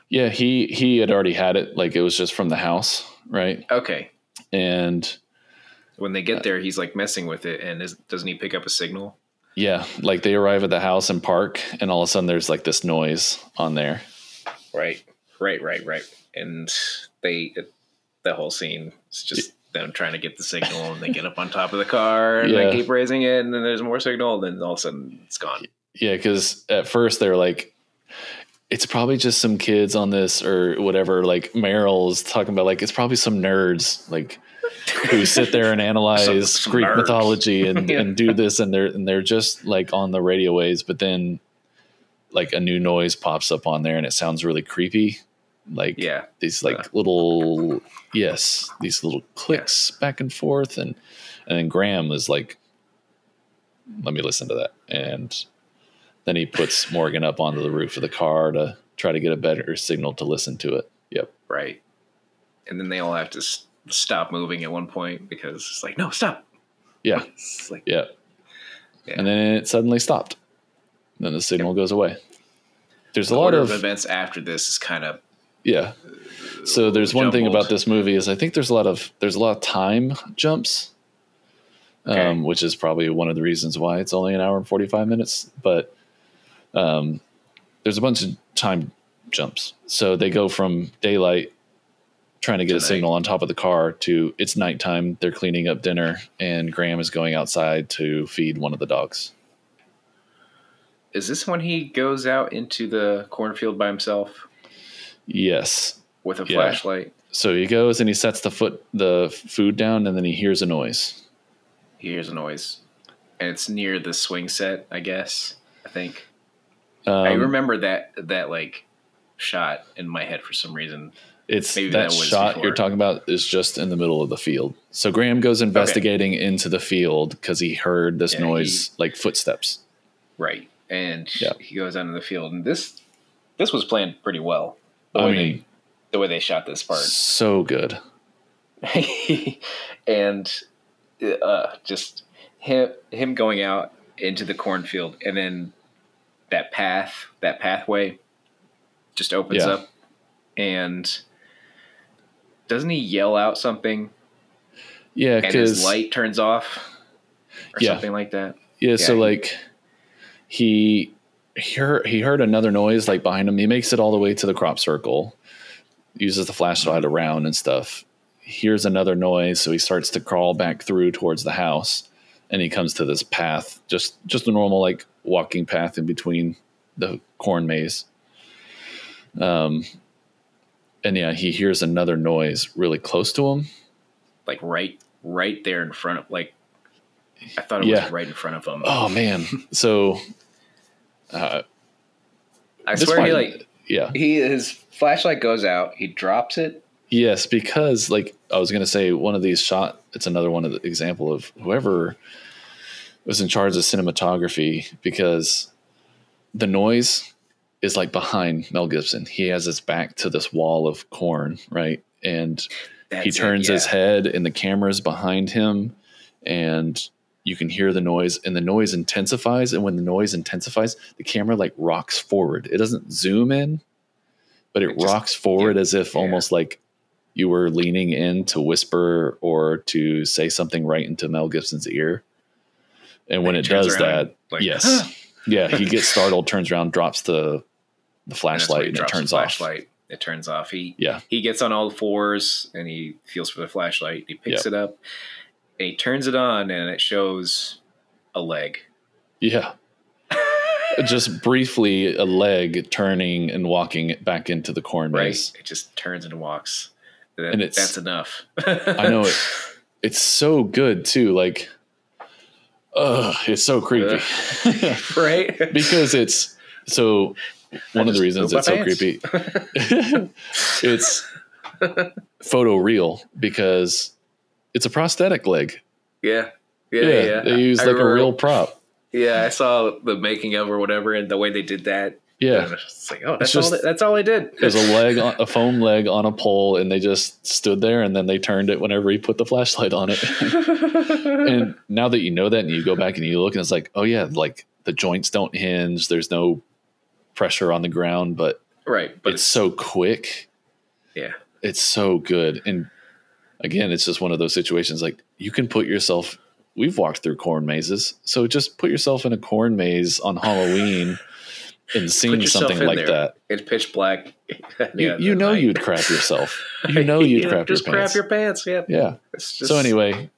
Yeah, he he had already had it. Like it was just from the house, right? Okay. And When they get there, he's like messing with it, and is, doesn't he pick up a signal? Yeah, like they arrive at the house and park, and all of a sudden there's like this noise on there. Right, right, right, right. And they, the whole scene is just them trying to get the signal, and they get up on top of the car, and Yeah. they keep raising it, and then there's more signal, and then all of a sudden it's gone. Yeah, because at first they're like, it's probably just some kids on this or whatever. Like Merrill's talking about, like it's probably some nerds like who sit there and analyze Some- some Greek nerds. mythology and, Yeah. and do this, and they're and they're just like on the radio waves. But then, like a new noise pops up on there, and it sounds really creepy. Like Yeah, these like Uh. little yes, these little clicks back and forth, and and then Graham is like, let me listen to that, and then he puts Morgan up onto the roof of the car to try to get a better signal to listen to it. Yep. right. And then they all have to s- stop moving at one point because it's like, no, stop. Yeah. It's like, Yeah. Yeah. And then it suddenly stopped. Then the signal goes away. There's a lot of, of events after this is kind of yeah. So there's one thing about this movie is I think there's a lot of there's a lot of time jumps, Okay. um, which is probably one of the reasons why it's only an hour and 45 minutes. But um, there's a bunch of time jumps. So they go from daylight trying to get a signal on top of the car to it's nighttime. They're cleaning up dinner, and Graham is going outside to feed one of the dogs. Is this when he goes out into the cornfield by himself Yes. with a Yeah. flashlight? So he goes and he sets the foot the food down, and then he hears a noise. He hears a noise, and it's near the swing set. I guess. I think Um, I remember that that like shot in my head for some reason. It's maybe that, that shot before. you're talking about is just in the middle of the field. So Graham goes investigating into the field because he heard this noise, like footsteps. Right, and Yeah. he goes out in the field, and this this was planned pretty well. The I mean, they the way they shot this part. so good. and uh, just him him going out into the cornfield and then that path that pathway just opens Yeah. up and doesn't he yell out something Yeah, and his light turns off or Yeah. something like that yeah, so he- like he he heard, he heard another noise like behind him. He makes it all the way to the crop circle, uses the flashlight around and stuff. Hears another noise, so he starts to crawl back through towards the house, and he comes to this path, just just a normal like walking path in between the corn maze. Um, and yeah, he hears another noise really close to him. like right right there in front of like I thought it Yeah. was right in front of him. Oh man, so uh, I this swear he like yeah, he his flashlight goes out, he drops it. Yes, because like I was going to say, one of these shot. It's another one of the example of whoever was in charge of cinematography because the noise is like behind Mel Gibson. He has his back to this wall of corn, right, and he That's it, turns his head, and the camera's behind him, and you can hear the noise, and the noise intensifies. And when the noise intensifies, the camera like rocks forward. It doesn't zoom in, but it, It just- rocks forward yeah, as if yeah. almost like you were leaning in to whisper or to say something right into Mel Gibson's ear. And when And it does that, like, yes, yeah, he gets startled, turns around, drops the the And when flashlight, he and, it turns off. flashlight. It turns off. He Yeah, he gets on all fours and he feels for the flashlight. He picks Yep. it up and he turns it on and it shows a leg. yeah. just briefly a leg turning and walking back into the corn Right? maze. It just turns and walks. And, And it's- that's enough. I know it. It's so good too. Like, ugh, it's so creepy right? because it's so. One of the reasons it's so my creepy. it's photo real because it's a prosthetic leg. Yeah. Yeah, Yeah, yeah. they use I like a real prop. Yeah, I saw the making of or whatever, and the way they did that. Yeah, it's like, oh, that's just- all. They, that's all they did. There's a leg, on, a foam leg on a pole, and they just stood there, and then they turned it whenever he put the flashlight on it. and now that you know that, and you go back and you look, and it's like, oh yeah, like the joints don't hinge. There's no pressure on the ground, but, right, but it's so quick. yeah, It's so good, and again, it's just one of those situations like you can put yourself we've walked through corn mazes. So just put yourself in a corn maze on Halloween and seeing something like there. that. It's pitch black. You, you know you'd crap yourself. You know you'd Yeah, crap your just pants. crap your pants. Yeah. yeah. Just, So anyway,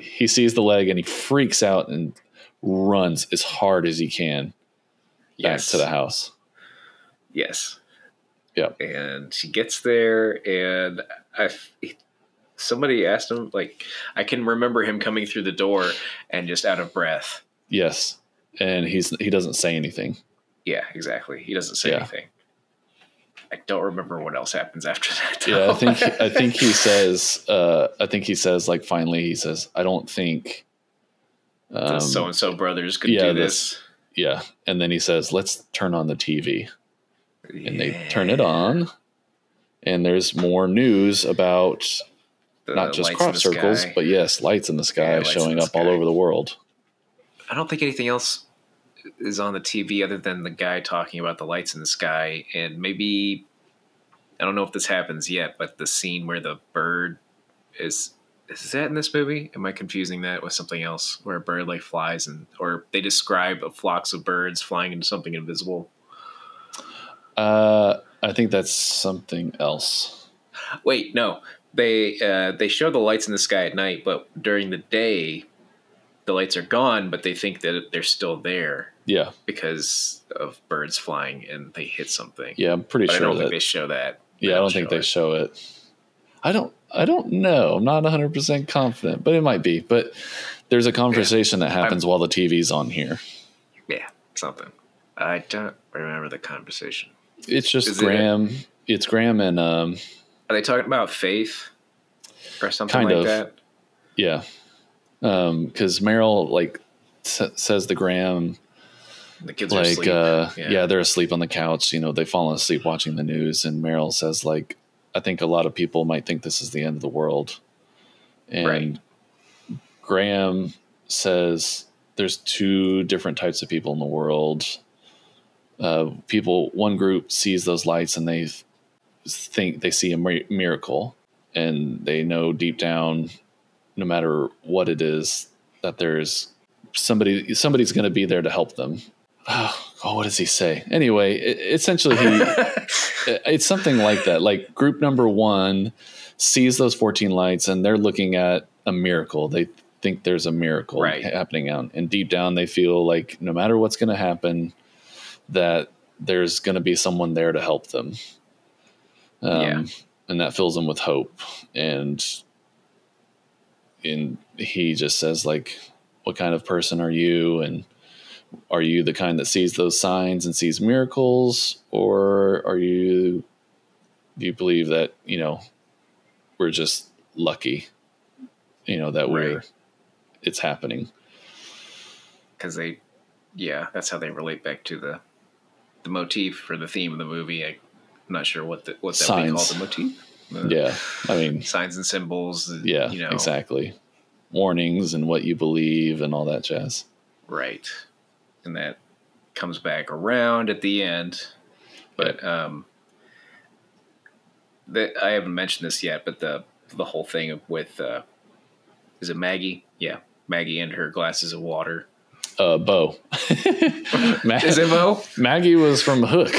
he sees the leg and he freaks out and runs as hard as he can back yes, to the house. Yes. Yep. And he gets there, and I. Somebody asked him, like, I can remember him coming through the door and just out of breath. Yes. And he's he doesn't say anything. Yeah, exactly. He doesn't say Yeah. anything. I don't remember what else happens after that. Yeah, I think I think he says uh I think he says like finally he says I don't think um, so and so brothers could yeah, do this- this. yeah, and then he says let's turn on the TV. And they turn it on and there's more news about not just crop circles, sky. but yes, lights in the sky Yeah, showing the up all over the world. I don't think anything else is on the TV other than the guy talking about the lights in the sky, and maybe I don't know if this happens yet, but the scene where the bird is is that in this movie? Am I confusing that with something else where a bird like flies and or they describe a flocks of birds flying into something invisible? Uh I think that's something else. Wait, no. They uh, they show the lights in the sky at night, but during the day, the lights are gone. But they think that they're still there Yeah. because of birds flying and they hit something. Yeah, I'm pretty but I sure don't that think they show that. Yeah, I don't think they it. show it. I don't I don't know. I'm not 100% confident, but it might be. But there's a conversation that happens while the TV's on here. Yeah, something. I don't remember the conversation. It's just Is it- Graham. it's Graham and um Are they talking about faith or something Kind like of. that? yeah. Um cuz Merrill like s- says the Graham The kids are like asleep. uh Yeah. yeah. they're asleep on the couch, you know, they've fallen asleep watching the news and Merrill says like I think a lot of people might think this is the end of the world. And Right. Graham says there's two different types of people in the world. Uh, people, one group sees those lights and they th- think they see a miracle, and they know deep down, no matter what it is, that there's somebody. Somebody's going to be there to help them. Oh, what does he say? Anyway, e- essentially, he it's something like that. Like group number one sees those 14 lights and they're looking at a miracle. They think there's a miracle Right. happening out. And deep down, they feel like no matter what's going to happen, that there's going to be someone there to help them. Um, Yeah. And that fills them with hope. And, and he just says, like, what kind of person are you? And are you the kind that sees those signs and sees miracles? Or are you, do you believe that, you know, we're just lucky, you know, that we're, it's happening. because they yeah that's how they relate back to the the motif for the theme of the movie i'm not sure what the what that would be called Signs. the motif The Yeah. I mean, signs and symbols the- yeah, you know exactly. Warnings and what you believe and all that jazz. right and that comes back around at the end but um that i haven't mentioned this yet but the the whole thing with uh is it maggie yeah maggie and her glasses of water Uh, Bo. Is it mo Maggie was from Hook.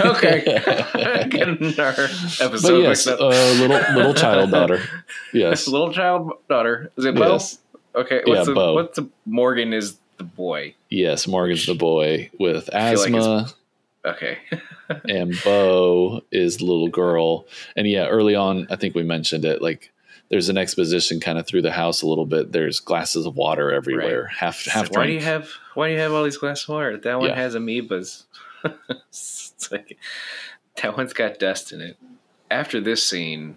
okay getting our episode but yes, mixed up. uh, little little child daughter. Yes, little child daughter. Is it Bo? yes, Okay. Yeah, What's the, Bo. What's the Morgan is the boy. yes. Morgan's the boy with like asthma, Okay. and Bo is the little girl. And yeah, early on, I think we mentioned it. Like, there's an exposition kind of through the house a little bit. There's glasses of water everywhere, half half why do you have Why do you have all these glasses of water? That one Yeah. has amoebas. it's like that one's got dust in it. After this scene,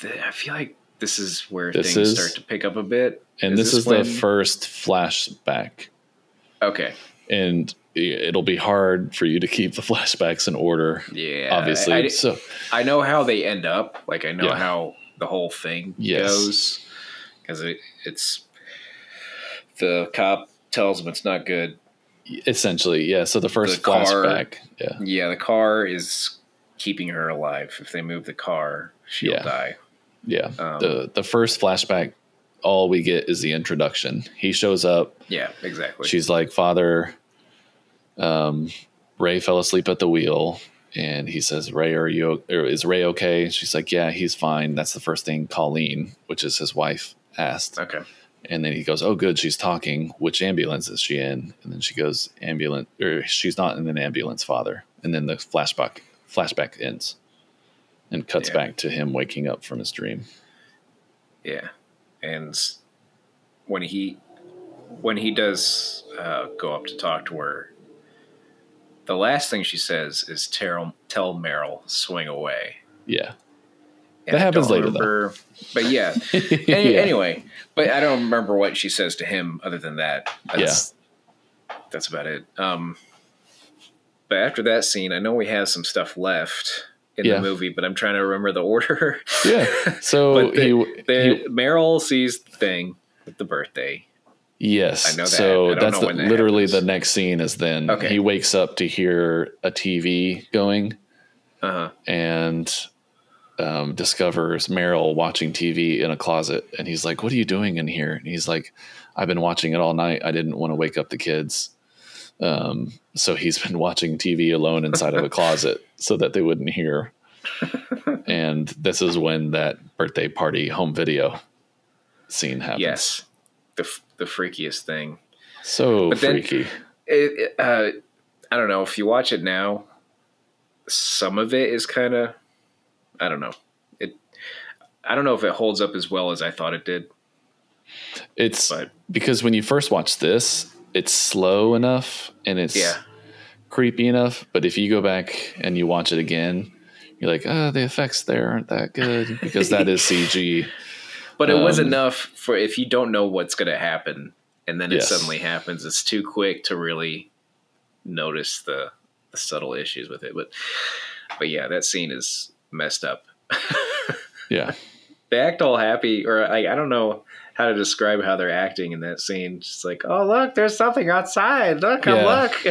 th- I feel like this is where This things is- start to pick up a bit. and Is this, this is when- the first flashback. Okay. and it'll be hard for you to keep the flashbacks in order Yeah. obviously I, I, so I know how they end up. Like I know Yeah. how the whole thing Yes. goes because it, it's the cop tells him it's not good. essentially yeah so the first The car- flashback yeah Yeah, the car is keeping her alive. If they move the car, she'll Yeah. die. yeah Um, the the first flashback all we get is the introduction. He shows up. Yeah, exactly. She's like, Father, um, Ray fell asleep at the wheel. And he says, Ray, are you, or is Ray okay? She's like, yeah, he's fine. That's the first thing Colleen, which is his wife, asked. okay. And then he goes, "Oh, good, she's talking. Which ambulance is she in?" And then she goes, "Ambulance, or she's not in an ambulance, father." And then the flashback flashback ends, and cuts Yeah. back to him waking up from his dream. Yeah, and when he when he does uh, go up to talk to her, the last thing she says is "Tell tell Merrill swing away." Yeah, And That happens later, though. But yeah. Any- Yeah. Anyway, but I don't remember what she says to him other than that. That's, That's about it. Um, but after that scene, I know we have some stuff left in Yeah. the movie, but I'm trying to remember the order. yeah. So the, he, the, he- Merrill sees the thing with the birthday. Yes. I know that. So that's the, that literally happens. the next scene is then Okay. he wakes up to hear a TV going Uh huh. and um, discovers Merrill watching TV in a closet. And he's like, What are you doing in here? And he's like, I've been watching it all night. I didn't want to wake up the kids. Um, so he's been watching TV alone inside of a closet so that they wouldn't hear. and this is when that birthday party home video scene happens. Yes, the the freakiest thing. So But then- freaky. It, it, uh, I don't know if you watch it now. Some of it is kind of, I don't know. It, I don't know if it holds up as well as I thought it did. It's But because when you first watch this, it's slow enough and it's yeah, creepy enough. But if you go back and you watch it again, you're like, oh, the effects there aren't that good because that is CG. But it was Um, enough for if you don't know what's going to happen and then it Yes. suddenly happens. It's too quick to really notice the, the subtle issues with it. But but yeah, that scene is messed up. Yeah. they act all happy, or I, I don't know how to describe how they're acting in that scene. Just like, oh look, there's something outside. Look, Yeah. look.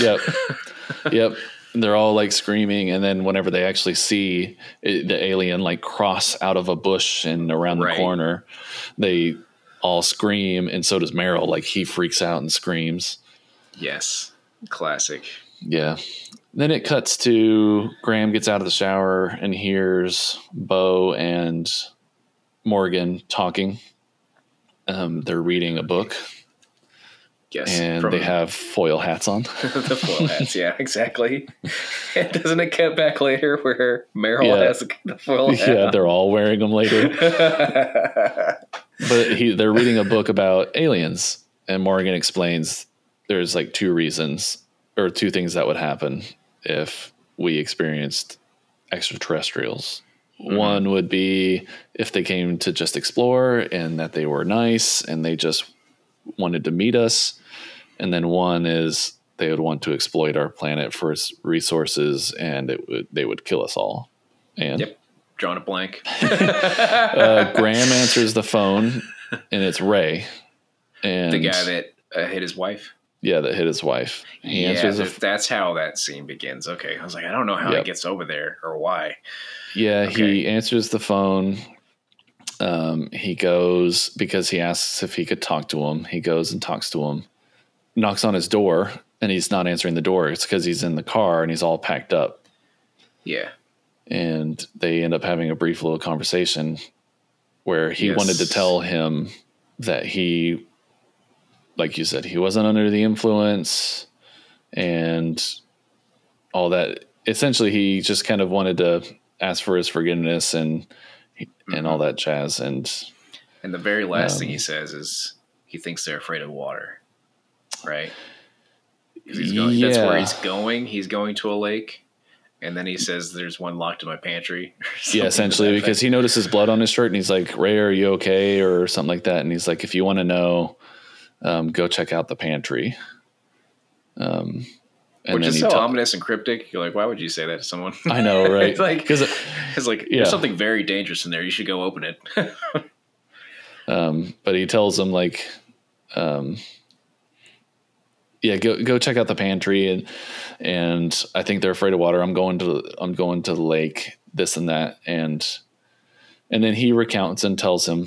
Yep. yep. They're all like screaming, and then whenever they actually see it, the alien like cross out of a bush and around Right. the corner, they all scream, and so does Merrill. Like he freaks out and screams. yes, classic. Yeah. Then it cuts to Graham gets out of the shower and hears Bo and Morgan talking. Um, they're reading a book Yes, and from they have foil hats on. the foil hats. Yeah, exactly. And doesn't it cut back later where Merrill Yeah. has the foil hat? yeah, they're all wearing them later. But he, they're reading a book about aliens, and Morgan explains there's like two reasons or two things that would happen if we experienced extraterrestrials. Hmm. One would be if they came to just explore and that they were nice and they just wanted to meet us. And then one is they would want to exploit our planet for its resources and it would they would kill us all. And Yep. Drawing a blank. uh, Graham answers the phone and it's Ray. And the guy that uh, hit his wife. yeah, that hit his wife. He yeah, that- that's how that scene begins. Okay, I was like, I don't know how Yep. he gets over there or why. Yeah, Okay. he answers the phone. Um, he goes because he asks if he could talk to him. He goes and talks to him, knocks on his door, and he's not answering the door. It's because he's in the car and he's all packed up. Yeah, And they end up having a brief little conversation where he Yes. wanted to tell him that he, like you said, he wasn't under the influence and all that. Essentially, he just kind of wanted to ask for his forgiveness and and all that jazz. And and the very last thing Um, he says is he thinks they're afraid of water, right? going, That's where he's going. He's going to a lake, and then he says, "There's one locked in my pantry." yeah, essentially, because he notices blood on his shirt and he's like, Ray, are you okay? Or something like that. And he's like, if you want to know, um, go check out the pantry. Um, and which is so ominous and cryptic. You're like, why would you say that to someone? I know, right? It's like- because it's like Yeah. there's something very dangerous in there. You should go open it. um, but he tells him like, um, yeah, go go check out the pantry and and I think they're afraid of water. I'm going to I'm going to the lake, this and that, and and then he recounts and tells him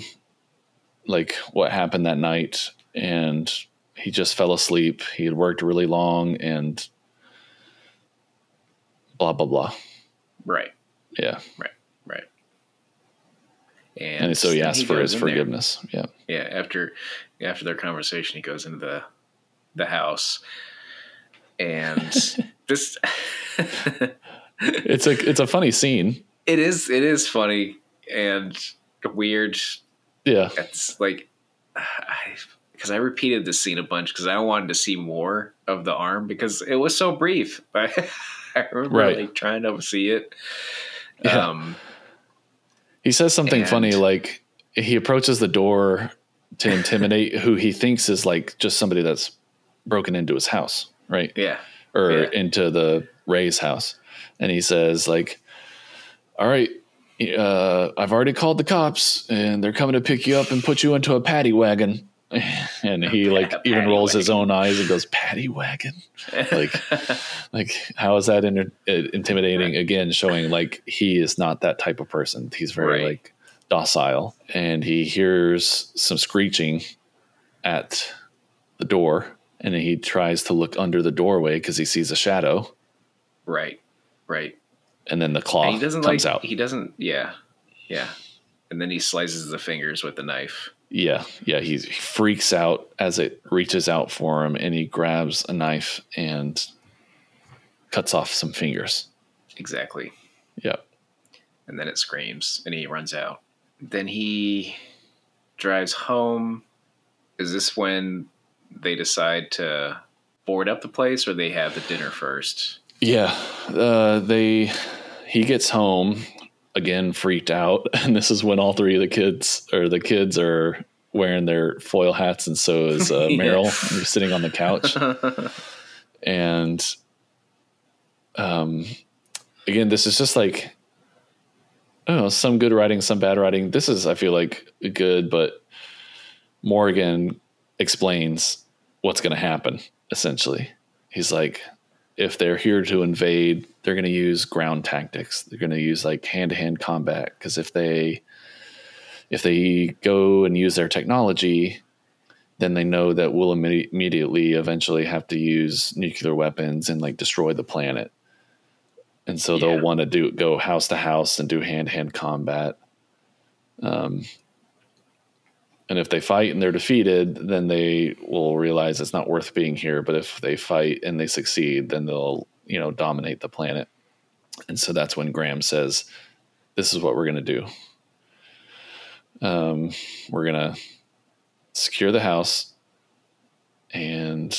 like what happened that night and he just fell asleep. He had worked really long and blah blah blah. Right. Yeah. Right. Right. And, so he then asks for his in there. forgiveness. Yeah. Yeah. After after their conversation, he goes into the the house, and this It's a it's a funny scene. it is it is funny and weird. Yeah. It's like I because I repeated this scene a bunch because I wanted to see more of the arm because it was so brief. I, I remember Right. like trying to see it. Yeah. Um, He says something And- funny like he approaches the door to intimidate who he thinks is like just somebody that's broken into his house, right? yeah. Or Yeah. into the Ray's house. And he says like all right, uh, I've already called the cops and they're coming to pick you up and put you into a paddy wagon. And he like even rolls his own eyes and goes, "Paddy wagon." Like, like how is that inter- uh, intimidating? Again, showing like he is not that type of person. He's very Right. like docile, and he hears some screeching at the door, and he tries to look under the doorway because he sees a shadow, right. Right. and then the claw And he doesn't comes like out. he doesn't yeah. Yeah. And then he slices the fingers with the knife. Yeah, yeah, he freaks out as it reaches out for him, and he grabs a knife and cuts off some fingers. Exactly. Yep. and then it screams and he runs out. Then he drives home. Is this when they decide to board up the place or they have the dinner first? yeah. Uh, they he gets home again, freaked out, and this is when all three of the kids or the kids are wearing their foil hats, and so is uh, Merrill. They're sitting on the couch, and um, again, this is just like I don't know, some good writing, some bad writing. This is, I feel like, good, but Morgan explains what's going to happen. Essentially, he's like, if they're here to invade, they're going to use ground tactics. They're going to use like hand to hand combat because if they if they go and use their technology, then they know that we'll imme- immediately eventually have to use nuclear weapons and like destroy the planet. And so Yeah. they'll want to do go house to house and do hand to hand combat. Um, and if they fight and they're defeated, then they will realize it's not worth being here. But if they fight and they succeed, then they'll you know dominate the planet. And so that's when Graham says, "This is what we're going to do. Um, we're going to secure the house and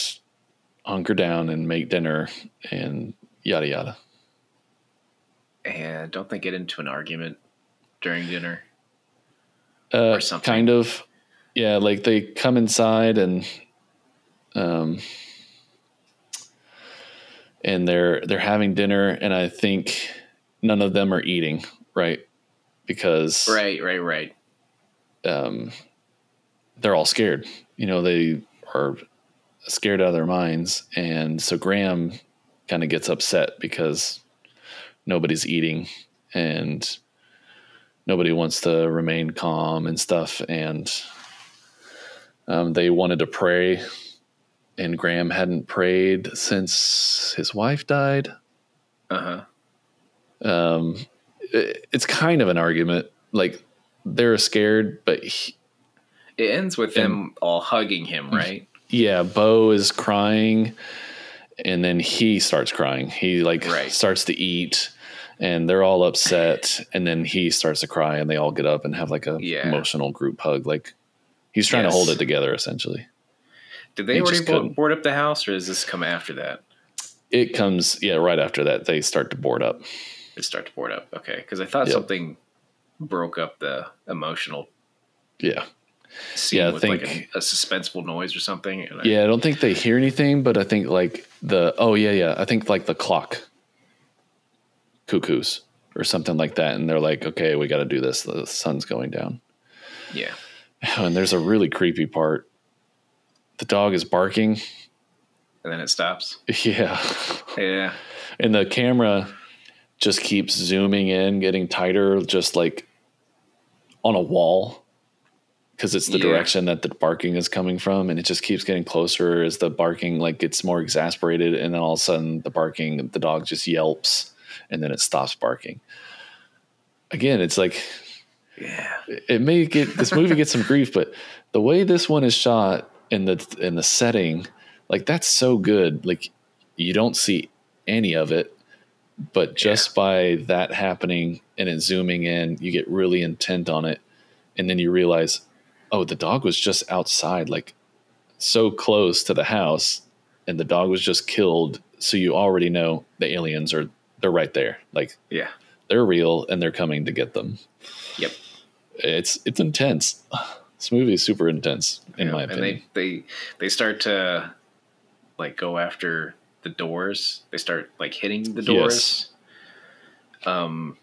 hunker down and make dinner and yada yada." and don't they get into an argument during dinner? Uh, Or something. kind of, yeah. Like they come inside and, um, and they're they're having dinner, and I think none of them are eating right because Right, right, right. um, they're all scared. You know, they are scared out of their minds, and so Graham kind of gets upset because nobody's eating and nobody wants to remain calm and stuff. And um, they wanted to pray, and Graham hadn't prayed since his wife died. Uh huh. Um, it- it's kind of an argument. Like they're scared, but he, It ends with them all hugging him, right? yeah, Bo is crying, and then he starts crying. He like Right. starts to eat, and they're all upset, and then he starts to cry, and they all get up and have like a Yeah. emotional group hug. Like he's trying Yes. to hold it together, essentially. Did they He already just bo- board up the house, or does this come after that? It comes, yeah, right after that they start to board up. They start to board up. Okay, because I thought Yep. something broke up the emotional Yeah, scene Yeah, I with like think- a, a suspenseful noise or something. And I- yeah. I don't think they hear anything, but I think like the oh yeah yeah. I think like the clock cuckoos or something like that, and they're like, okay, we got to do this. The sun's going down. yeah. And there's a really creepy part. The dog is barking. And then it stops. Yeah. Yeah. And the camera just keeps zooming in, getting tighter, just like on a wall. because it's the Yeah. direction that the barking is coming from, and it just keeps getting closer as the barking like gets more exasperated, and then all of a sudden the barking, the dog just yelps, and then it stops barking. Again, it's like Yeah. it may get this movie gets some grief, but the way this one is shot in the in the setting, like that's so good. Like you don't see any of it, but just by that happening and it zooming in, you get really intent on it, and then you realize, oh, the dog was just outside, like so close to the house, and the dog was just killed. So you already know the aliens are they're right there, like Yeah. they're real and they're coming to get them Yep. It's it's intense. This movie is super intense, in Yeah, my and opinion. they they they start to like go after the doors. They start like hitting the doors. Um,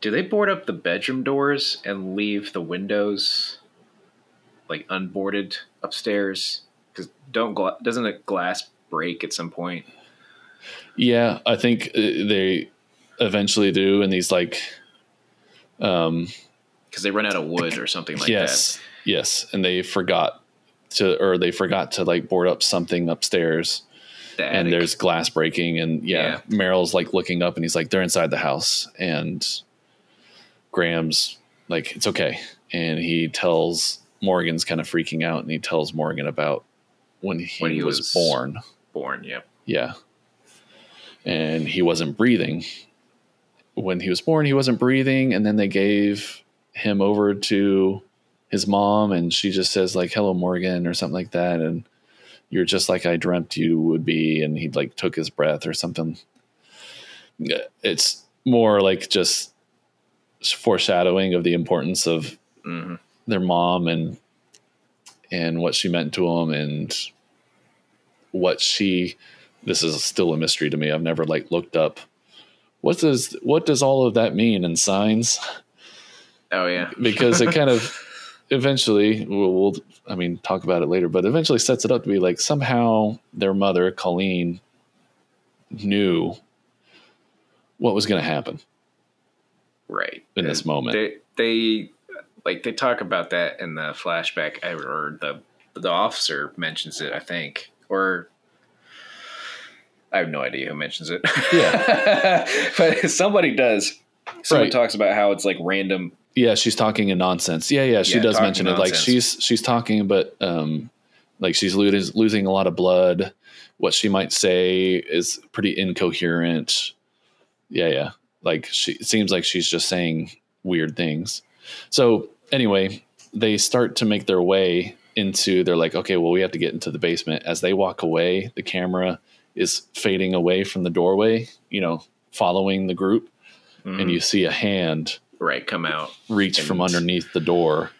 do they board up the bedroom doors and leave the windows like unboarded upstairs? Because don't gla- doesn't a glass break at some point? yeah, I think uh, they eventually do, and these like, um, Because they run out of wood or something like that. yes, yes, and they forgot to, or they forgot to like board up something upstairs. The and there's glass breaking, and yeah, Merrill's like looking up, and he's like, they're inside the house, and Graham's like, it's okay, and he tells Morgan's kind of freaking out, and he tells Morgan about when he, When he was, was- born. born. Yep. Yeah. And he wasn't breathing. When he was born, he wasn't breathing. And then they gave him over to his mom, and she just says, like, hello, Morgan, or something like that. And you're just like I dreamt you would be. And he like took his breath or something. It's more like just foreshadowing of the importance of hmm their mom and and what she meant to him and what she this is still a mystery to me i've never like looked up what does what does all of that mean in signs Oh yeah. because it kind of eventually we'll, we'll i mean talk about it later but eventually sets it up to be like somehow their mother colleen knew what was going to happen right in this moment They they like they talk about that in the flashback, or the the officer mentions it, I think, or I have no idea who mentions it. Yeah. but somebody does. Someone Right. talks about how it's like random. Yeah, she's talking in nonsense. Yeah, yeah, she Yeah, does mention it. Like she's she's talking, but um, like she's losing losing a lot of blood. What she might say is pretty incoherent. Yeah, yeah. Like she it seems like she's just saying weird things. So anyway, they start to make their way into. They're like, okay, well, we have to get into the basement. As they walk away, the camera is fading away from the doorway. You know, following the group, Mhm. and you see a hand right come out reach from underneath the door.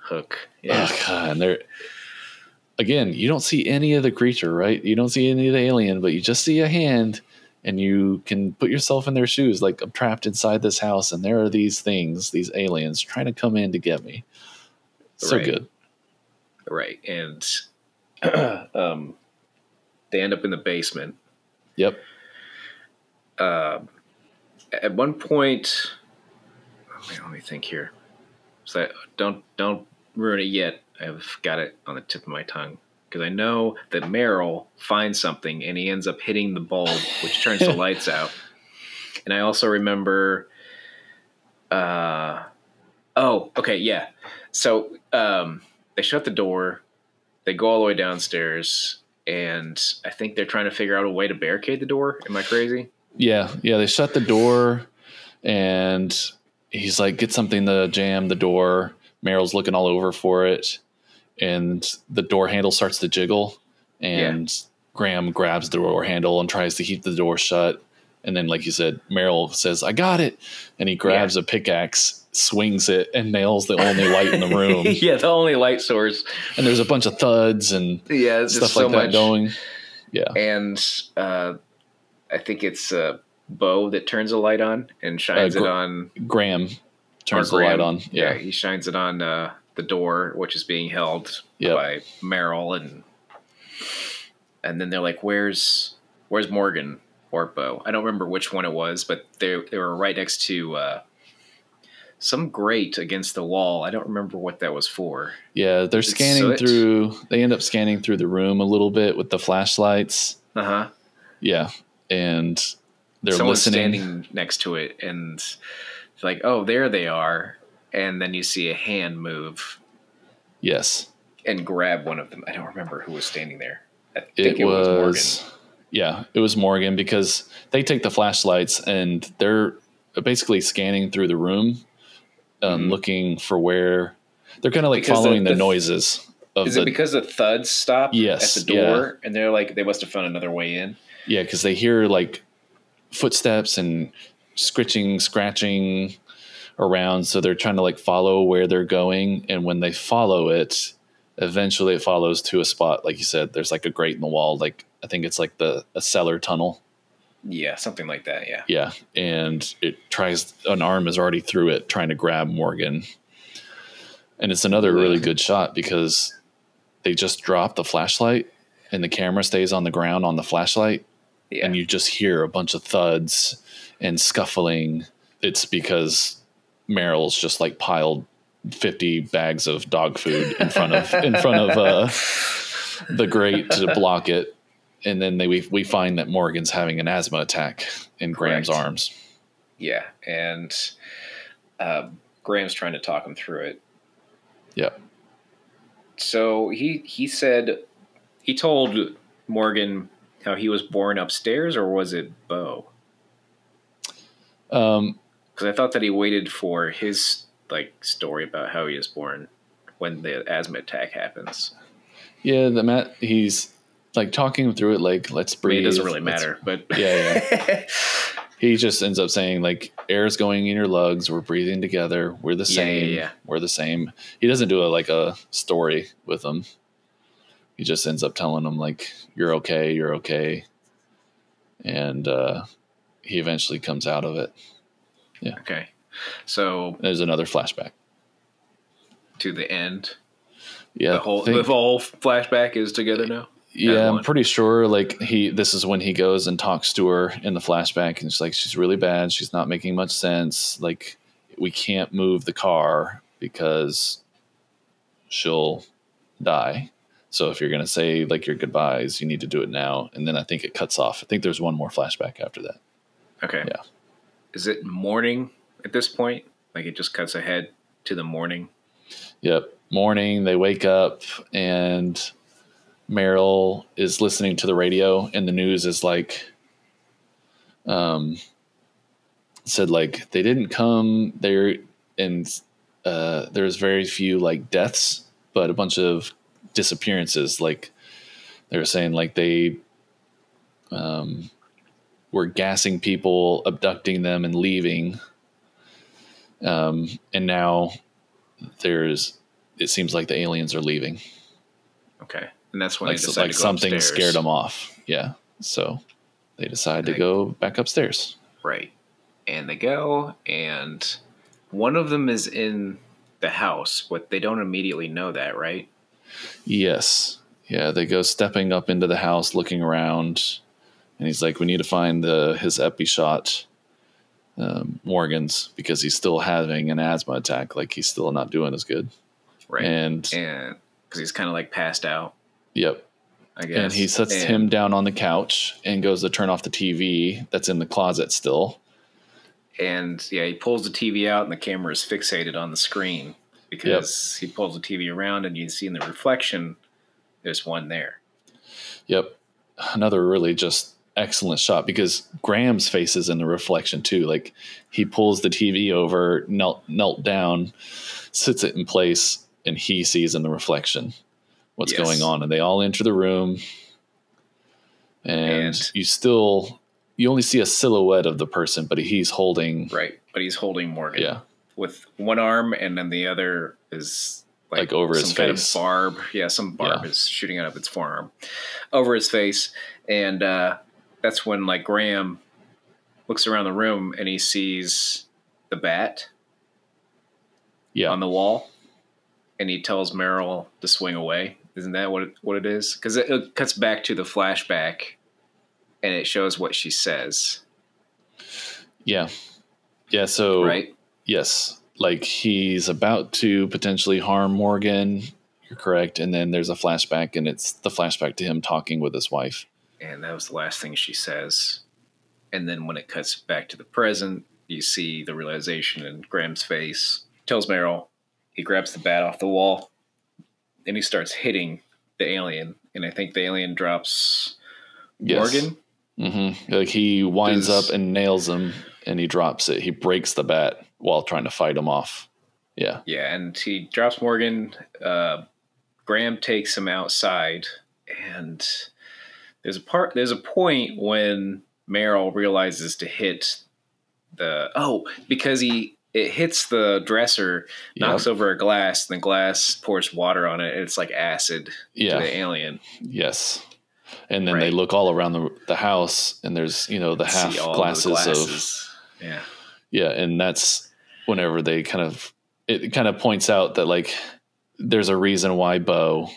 hook. Yeah. Oh god, and they're again, you don't see any of the creature, right? You don't see any of the alien, but you just see a hand and you can put yourself in their shoes like I'm trapped inside this house and there are these things, these aliens trying to come in to get me. So Right. good. Right. And um, they end up in the basement. Yep. Um at one point, let me think here. So I, don't don't ruin it yet. I've got it on the tip of my tongue because I know that Merrill finds something and he ends up hitting the bulb, which turns the lights out. And I also remember. Uh, oh, okay, yeah. So um, they shut the door. They go all the way downstairs, and I think they're trying to figure out a way to barricade the door. Am I crazy? Yeah, yeah, they shut the door and he's like, get something to jam the door. Merrill's looking all over for it. And the door handle starts to jiggle. And Graham grabs the door handle and tries to keep the door shut. And then, like you said, Merrill says, I got it. And he grabs a pickaxe, swings it, and nails the only light in the room. yeah, the only light source. and there's a bunch of thuds and Yeah, stuff just so like that much. going. Yeah. And uh, I think it's uh, Bo that turns a light on and shines Uh, Gr- it on. Graham turns the light on. Yeah. Yeah. he shines it on uh, the door, which is being held Yep. by Merrill, and and then they're like, "Where's Where's Morgan or Bo?" I don't remember which one it was, but they they were right next to uh, some grate against the wall. I don't remember what that was for. Yeah, they're It's scanning soot? through. They end up scanning through the room a little bit with the flashlights. Uh huh. Yeah, and they're Someone's listening. standing next to it, and it's like, oh, there they are. And then you see a hand move Yes, and grab one of them. I don't remember who was standing there. I think it, it, was. was, Morgan. Yeah, it was Morgan because they take the flashlights and they're basically scanning through the room, um, Mhm. looking for where they're kind of like Because following the, the- noises of Is the it because the thuds stop Yes, at the door, and they're like, they must have found another way in? Yeah, because they hear like footsteps and scritching, scratching around. So they're trying to like follow where they're going. And when they follow it, eventually it follows to a spot. Like you said, there's like a grate in the wall. Like I think it's like the a cellar tunnel. Yeah, something like that. Yeah. Yeah. And it tries, an arm is already through it trying to grab Morgan. And it's another really good shot because they just drop the flashlight and the camera stays on the ground on the flashlight Yeah. and you just hear a bunch of thuds and scuffling. It's because Merrill's just like piled fifty bags of dog food in front of in front of uh, the grate to block it, and then they we, we find that Morgan's having an asthma attack in Graham's arms. yeah. And uh, Graham's trying to talk him through it. Yeah. So he he said he told Morgan how he was born upstairs, or was it Bo? Um, Because I thought that he waited for his like story about how he was born when the asthma attack happens. yeah, the Matt he's like talking through it. Like let's I breathe. mean, it doesn't really let's- matter, but Yeah, he just ends up saying like air's going in your lungs we're breathing together we're the Yeah, same yeah, yeah. we're the same he doesn't do a like a story with them he just ends up telling them like you're okay you're okay and uh he eventually comes out of it Yeah. okay. So there's another flashback to the end, yeah the whole think- the whole flashback is together now. Yeah, I'm pretty sure. Like he, this is when he goes and talks to her in the flashback, and she's like, she's really bad. She's not making much sense. Like we can't move the car because she'll die. So if you're gonna say like your goodbyes, you need to do it now. And then I think it cuts off. I think there's one more flashback after that. Okay. Yeah. Is it morning at this point? Like it just cuts ahead to the morning. Yep. Morning, they wake up and Merrill is listening to the radio, and the news is like, um, said like they didn't come there, and uh, there's very few like deaths, but a bunch of disappearances. Like they were saying, like they um, were gassing people, abducting them, and leaving. Um, and now there's it seems like the aliens are leaving Okay. And that's when like, they like something upstairs. scared them off yeah so they decide to go back upstairs Right. And they go, and one of them is in the house, but they don't immediately know that, right? Yes. Yeah they go stepping up into the house looking around and he's like we need to find the his epi shot um, morgan's because he's still having an asthma attack like he's still not doing as good. Right. and And because he's kind of like passed out, yep. I guess. and he sets And- him down on the couch and goes to turn off the tv that's in the closet still. And yeah, he pulls the TV out, and the camera is fixated on the screen because he pulls the TV around, and you see in the reflection, there's one there. Yep. Another really just excellent shot because Graham's face is in the reflection too. Like he pulls the TV over, knelt knelt down, sits it in place, and he sees in the reflection what's Yes. going on. And they all enter the room. And, And- you still you only see a silhouette of the person, but he's holding Right. But he's holding Morgan yeah. With one arm, and then the other is like, Like over his some kind face. of barb. Yeah, some barb Yeah. is shooting out of its forearm over his face. And uh, that's when like Graham looks around the room and he sees the bat Yeah. on the wall, and he tells Merrill to swing away. Isn't that what it, what it is? Because it, it cuts back to the flashback, and it shows what she says. yeah. Yeah. So Right? Yes. like he's about to potentially harm Morgan. You're correct. And then there's a flashback, and it's the flashback to him talking with his wife. And that was the last thing she says. And then when it cuts back to the present, you see the realization in Graham's face. Tells Merrill, he grabs the bat off the wall, and he starts hitting the alien. And I think the alien drops Yes. Morgan. hmm Like he winds Does- up and nails him, and he drops it. He breaks the bat while trying to fight him off. Yeah. Yeah, and he drops Morgan. Uh, Graham takes him outside, and there's a part. There's a point when Merrill realizes to hit the oh because he it hits the dresser, knocks Yep. over a glass, and the glass pours water on it. And it's like acid Yeah. to the alien. Yes. And then they look all around the the house, and there's you know the half all the glasses, of yeah, yeah, and that's whenever they kind of it kind of points out that like there's a reason why Bo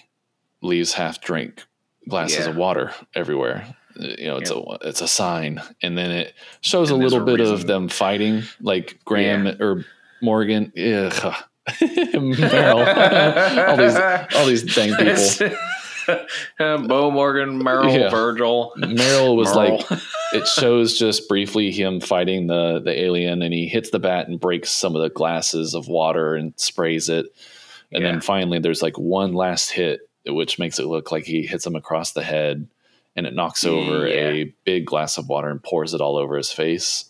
leaves half drink glasses Yeah. of water everywhere. You know, it's a it's a sign, and then it shows And a little a bit of them fighting, like Graham or Morgan, ugh. Merrill, all these all these dang people. Bo Morgan, Merrill, Yeah. Virgil. Meryl was Merle. like it shows just briefly him fighting the the alien and he hits the bat and breaks some of the glasses of water and sprays it and Yeah. then finally there's like one last hit which makes it look like he hits him across the head and it knocks over Yeah. a big glass of water and pours it all over his face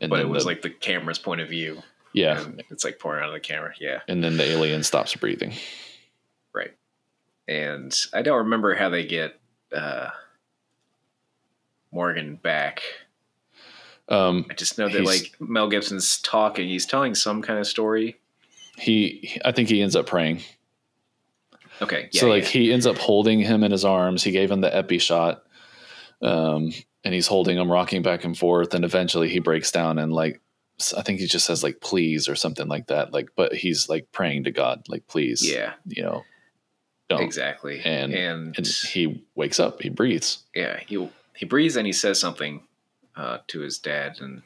and but it was the- like the camera's point of view. yeah it's like pouring out of the camera. Yeah. and then the alien stops breathing. And I don't remember how they get uh, Morgan back. um I just know that like Mel Gibson's talking. He's telling some kind of story. he i think he ends up praying Okay. Yeah, so like yeah. he ends up holding him in his arms. He gave him the epi shot, um, and he's holding him, rocking back and forth. And eventually he breaks down and like I think he just says like please or something like that. Like, but he's like praying to God, like please, yeah, you know, don't. exactly. And- and, And he wakes up. He breathes. yeah, he he breathes and he says something uh, to his dad, and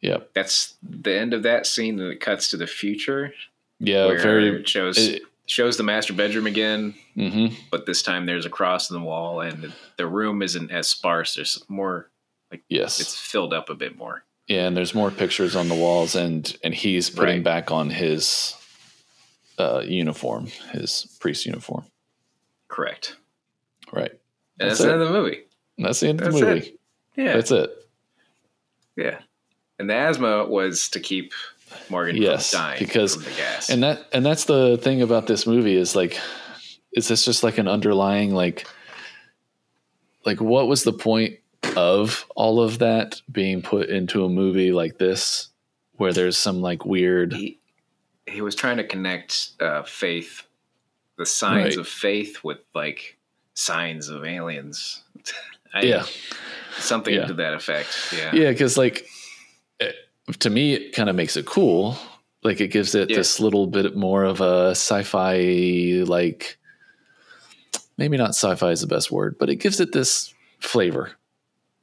yeah. that's the end of that scene. And it cuts to the future, Yeah. very. it shows It, shows the master bedroom again. hmm but this time there's a cross in the wall and the, the room isn't as sparse there's more like Yes. it's filled up a bit more yeah, and there's more pictures on the walls, and and he's putting Right. back on his uh, uniform, his priest uniform. correct Right. and That's that's, the end of the movie And that's the end of That's the movie. it. yeah That's it. yeah and the asthma was to keep morgan Yes, from dying because- from the gas and that and that's the thing about this movie is like is this just like an underlying like like what was the point of all of that being put into a movie like this where there's some like weird he, he was trying to connect uh, faith the signs Right. of faith with like signs of aliens. I, yeah. something Yeah. to that effect yeah. Yeah because like it, to me it kind of makes it cool. Like it gives it Yeah. this little bit more of a sci-fi like maybe not sci-fi is the best word but it gives it this flavor.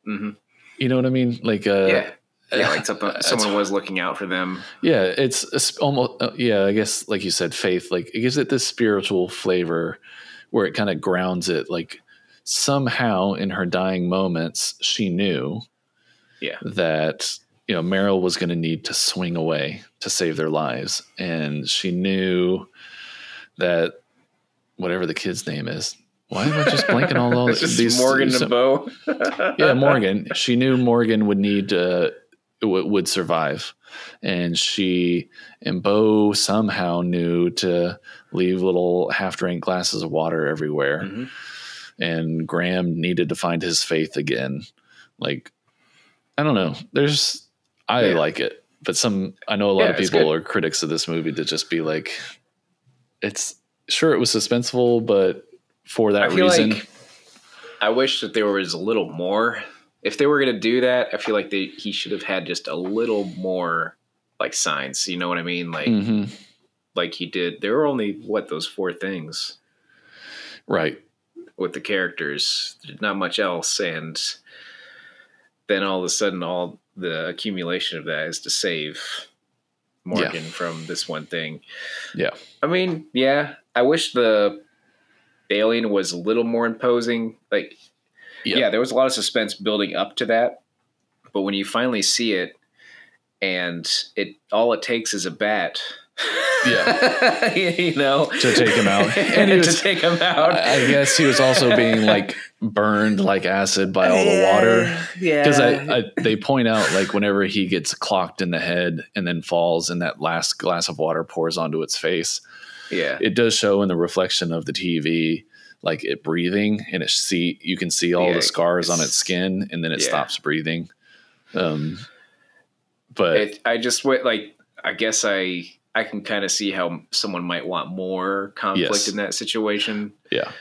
Hmm you know what i mean? Like uh yeah yeah like something, It's- someone was looking out for them Yeah, it's, it's almost uh, yeah. I guess like you said, faith like it gives it this spiritual flavor where it kind of grounds it. Like somehow in her dying moments, she knew, Yeah. that you know Merrill was going to need to swing away to save their lives, and she knew that whatever the kid's name is. Why am I just blanking all, all these Morgan some- Bo. yeah, Morgan. She knew Morgan would need uh, w- would survive, and she and Bo somehow knew to leave little half drink glasses of water everywhere. Mhm. And Graham needed to find his faith again. Like, I don't know. There's, I Yeah. like it, but some I know a lot Yeah, of people are critics of this movie to just be like, it's sure it was suspenseful, but for that I feel reason, like I wish that there was a little more. If they were going to do that, I feel like they, he should have had just a little more like signs. You know what I mean? Like Mhm. like he did. There were only what those four things right. with the characters. Not much else, and then all of a sudden, all the accumulation of that is to save Morgan from this one thing. Yeah. I mean, yeah, I wish the alien was a little more imposing. Like, Yeah. yeah, there was a lot of suspense building up to that, but when you finally see it, and it all it takes is a bat. Yeah. you know, To take him out. And and he to take him out. I I guess he was also being like burned like acid by all the water. Yeah, Because I, I, they point out like whenever he gets clocked in the head and then falls, and that last glass of water pours onto its face, yeah, it does show in the reflection of the TV like it breathing, and it see you can see all Yeah, the scars on it's- skin, and then it yeah. stops breathing. Um, but it, I just went like I guess I I can kind of see how someone might want more conflict Yes. in that situation. Yeah.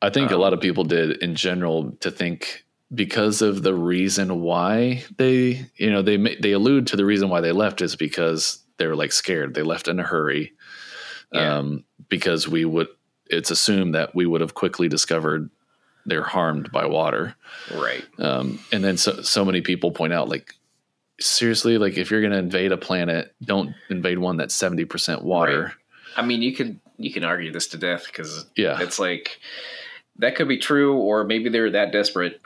I think a Um, lot of people did in general to think because of the reason why they, you know, they they allude to the reason why they left is because they were like scared. They left in a hurry. Yeah. Um, because we would it's assumed that we would have quickly discovered they're harmed by water. Right. Um, and then so so many people point out like seriously like if you're going to invade a planet, don't invade one that's 70% water. I mean, you could you can argue this to death because Yeah. it's like that could be true, or maybe they're that desperate.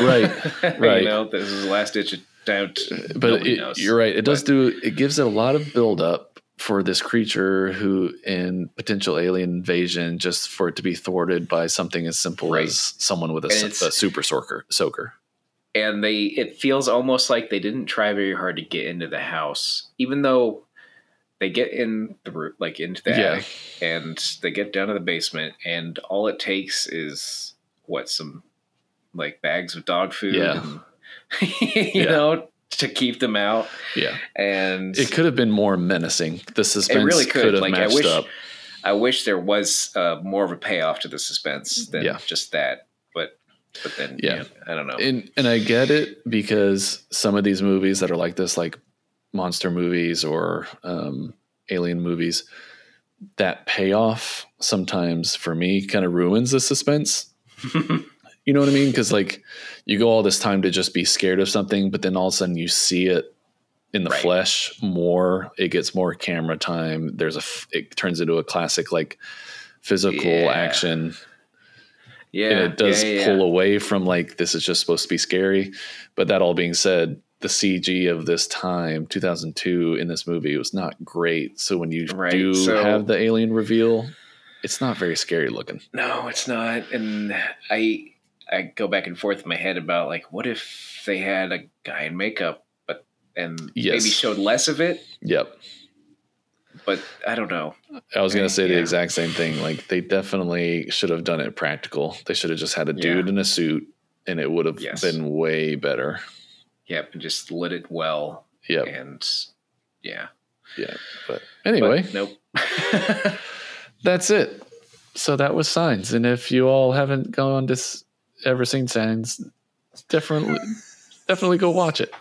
Right, right. you know, this is the last ditch attempt. but it, you're right. It does But- do. It gives it a lot of build up for this creature who, in potential alien invasion, just for it to be thwarted by something as simple Right. as someone with a, And s- it's- a super soaker. Soaker. and they it feels almost like they didn't try very hard to get into the house, even though they get in the like into the Yeah. attic and they get down to the basement, and all it takes is what some like bags of dog food, Yeah. and, you Yeah. know, to keep them out, Yeah, and it could have been more menacing. The suspense It really could. could. have Like, I wish- up. I wish there was uh, more of a payoff to the suspense than Yeah. just that, but but then Yeah. yeah, I don't know. And and I get it because some of these movies that are like this, like monster movies or um, alien movies, that payoff sometimes for me kind of ruins the suspense. You know what I mean? Because like you go all this time to just be scared of something, but then all of a sudden you see it in the Right. flesh more. It gets more camera time. There's a f- it turns into a classic like physical Yeah. action yeah, and it does yeah, yeah, pull away from like this is just supposed to be scary. But that all being said, the CG of this time, 2002, in this movie was not great. So when you Right, do so- have the alien reveal, it's not very scary looking. No, it's not. And I I go back and forth in my head about like what if they had a guy in makeup but and Yes. maybe showed less of it, Yep. but I don't know. I was going to say the exact same thing. Like they definitely should have done it practical. They should have just had a Yeah. dude in a suit and it would have Yes. been way better. Yep, and just lit it well Yep. and yeah. Yeah. But anyway, But nope. that's it. So that was Signs. And if you all haven't gone to ever seen Signs, definitely definitely go watch it.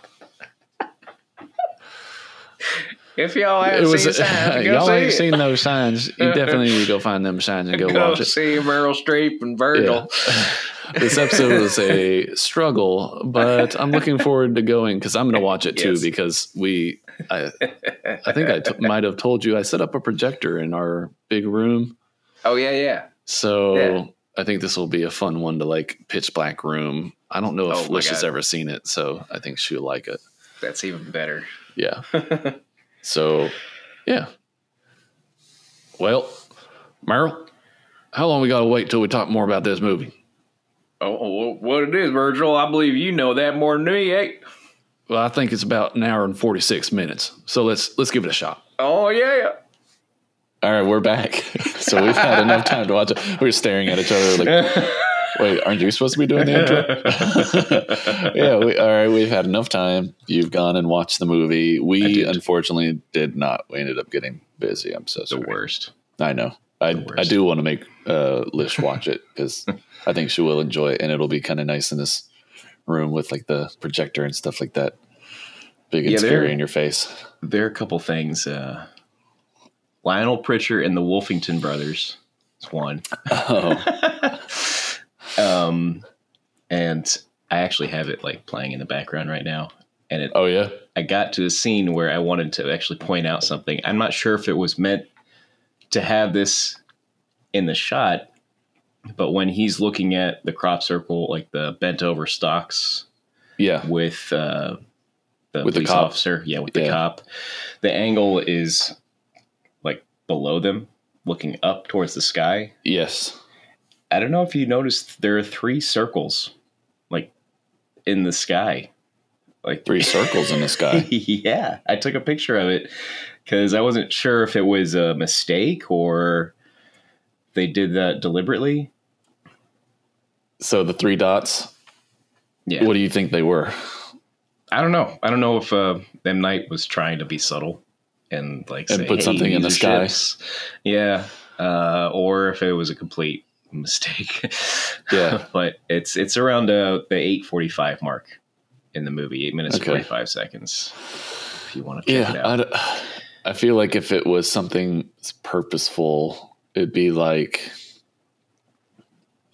if y'all haven't was seen signs, y'all see ain't it. seen those signs. You definitely need to go find them signs and go, go watch it. see Meryl Streep and Virgil. this episode was a struggle, but I'm looking forward to going because I'm going to watch it too Yes. because we. I, I think I t- might have told you I set up a projector in our big room, Oh yeah, yeah. so Yeah. I think this will be a fun one to like pitch black room. I don't know if Oh Lish has ever seen it, so I think she'll like it. That's even better. Yeah. So, yeah. Well, Merrill, how long we got to wait till we talk more about this movie? Oh, oh, what it is, Virgil? I believe you know that more than me, eh? Well, I think it's about an hour and 46 minutes. So let's let's give it a shot. Oh yeah. All right, we're back. so we've had enough time to watch it. We were staring at each other like, wait, aren't you supposed to be doing the intro? yeah, we, all right, we've had enough time. You've gone and watched the movie. We did. unfortunately did not. We ended up getting busy. I'm so the sorry. worst. I know. I, I do want to make uh, Lish watch it because I think she will enjoy it and it'll be kind of nice in this room with like the projector and stuff like that. Big and Yeah, scary in your face. There are a couple things. Uh, Lionel Pritchard and the Wolfington brothers It's one. Oh, Um, and I actually have it like playing in the background right now. and it Oh yeah. I got to a scene where I wanted to actually point out something. I'm not sure if it was meant to have this in the shot, but when he's looking at the crop circle, like the bent over stalks Yeah. with uh, the With the police cop. officer, yeah, with the Yeah. cop, the angle is below them, looking up towards the sky. Yes. I don't know if you noticed there are three circles, like in the sky, like Three circles in the sky. yeah, I took a picture of it because I wasn't sure if it was a mistake or they did that deliberately. So the three dots. Yeah, What do you think they were? I don't know. I don't know if uh, M Night was trying to be subtle and like And put something in the sky." ships." Yeah, uh, or if it was a complete mistake. Yeah. but it's it's around uh, the eight forty five mark in the movie, eight minutes and Okay. forty five seconds. If you want to check it Yeah. out. I, d- I feel like if it was something purposeful, it'd be like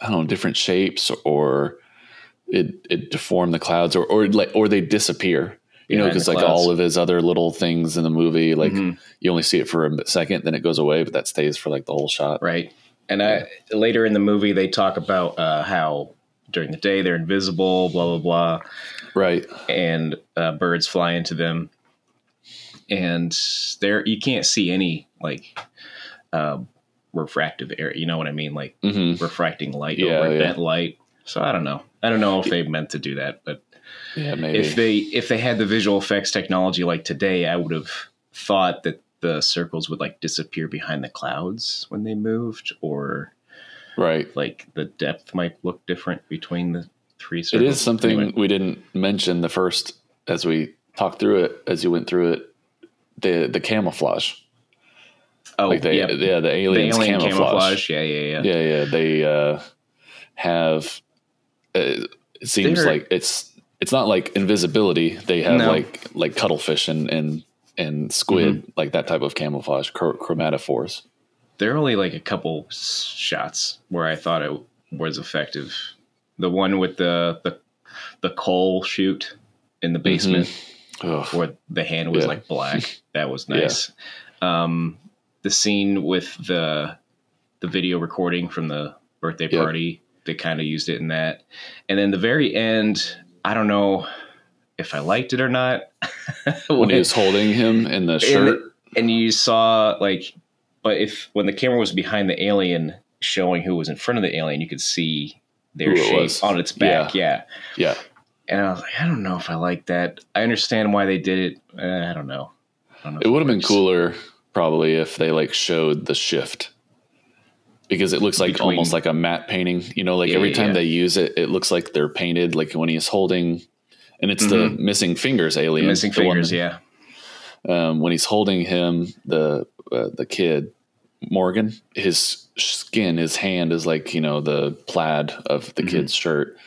I don't know, different shapes or it it deform the clouds or or like or they disappear. You know, because like all of his other little things in the movie, like Mhm. you only see it for a second, then it goes away, but that stays for like the whole shot. Right. And I, later in the movie, they talk about uh, how during the day they're invisible, blah, blah, blah, Right. and uh, birds fly into them. And there, you can't see any like uh, refractive air. You know what I mean? Like hmm refracting light Yeah, or yeah. bent light. So I don't know. I don't know if they meant to do that, but Yeah, maybe. if they if they had the visual effects technology like today, I would have thought that the circles would like disappear behind the clouds when they moved, or right. like the depth might look different between the three circles. It is something Anyway, we didn't mention the first as we talked through it, as you went through it, the the camouflage. oh, like they yeah, yeah, the the aliens alien camouflage. camouflage. Yeah, yeah, yeah. Yeah, yeah. They uh have uh, it seems They're- like it's it's not like invisibility. They have No. like like cuttlefish and and and squid, Mm-hmm. like that type of camouflage, chr- chromatophores. There are only like a couple shots where I thought it was effective. The one with the the the coal chute in the basement. Ugh. where the hand was Yeah. like black. That was nice. Um, the scene with the the video recording from the birthday Yep. party, they kind of used it in that. And then the very end, I don't know if I liked it or not. When he was holding him in the shirt. and you saw like, but if when the camera was behind the alien, showing who was in front of the alien, you could see their shape was. on its back. yeah. yeah. And I was like, I don't know if I like that. I understand why they did it. Uh, I don't know. I don't know It would have been cooler probably if they like showed the shift. Because it looks like Between- almost like a matte painting. You know, like Yeah, every time yeah. they use it, it looks like they're painted like when he's holding and it's the missing fingers alien. Mm-hmm. missing the one- fingers. yeah, um, when he's holding him, the uh, the kid Morgan, his skin, his hand is like you know the plaid of the Mhm. kid's shirt,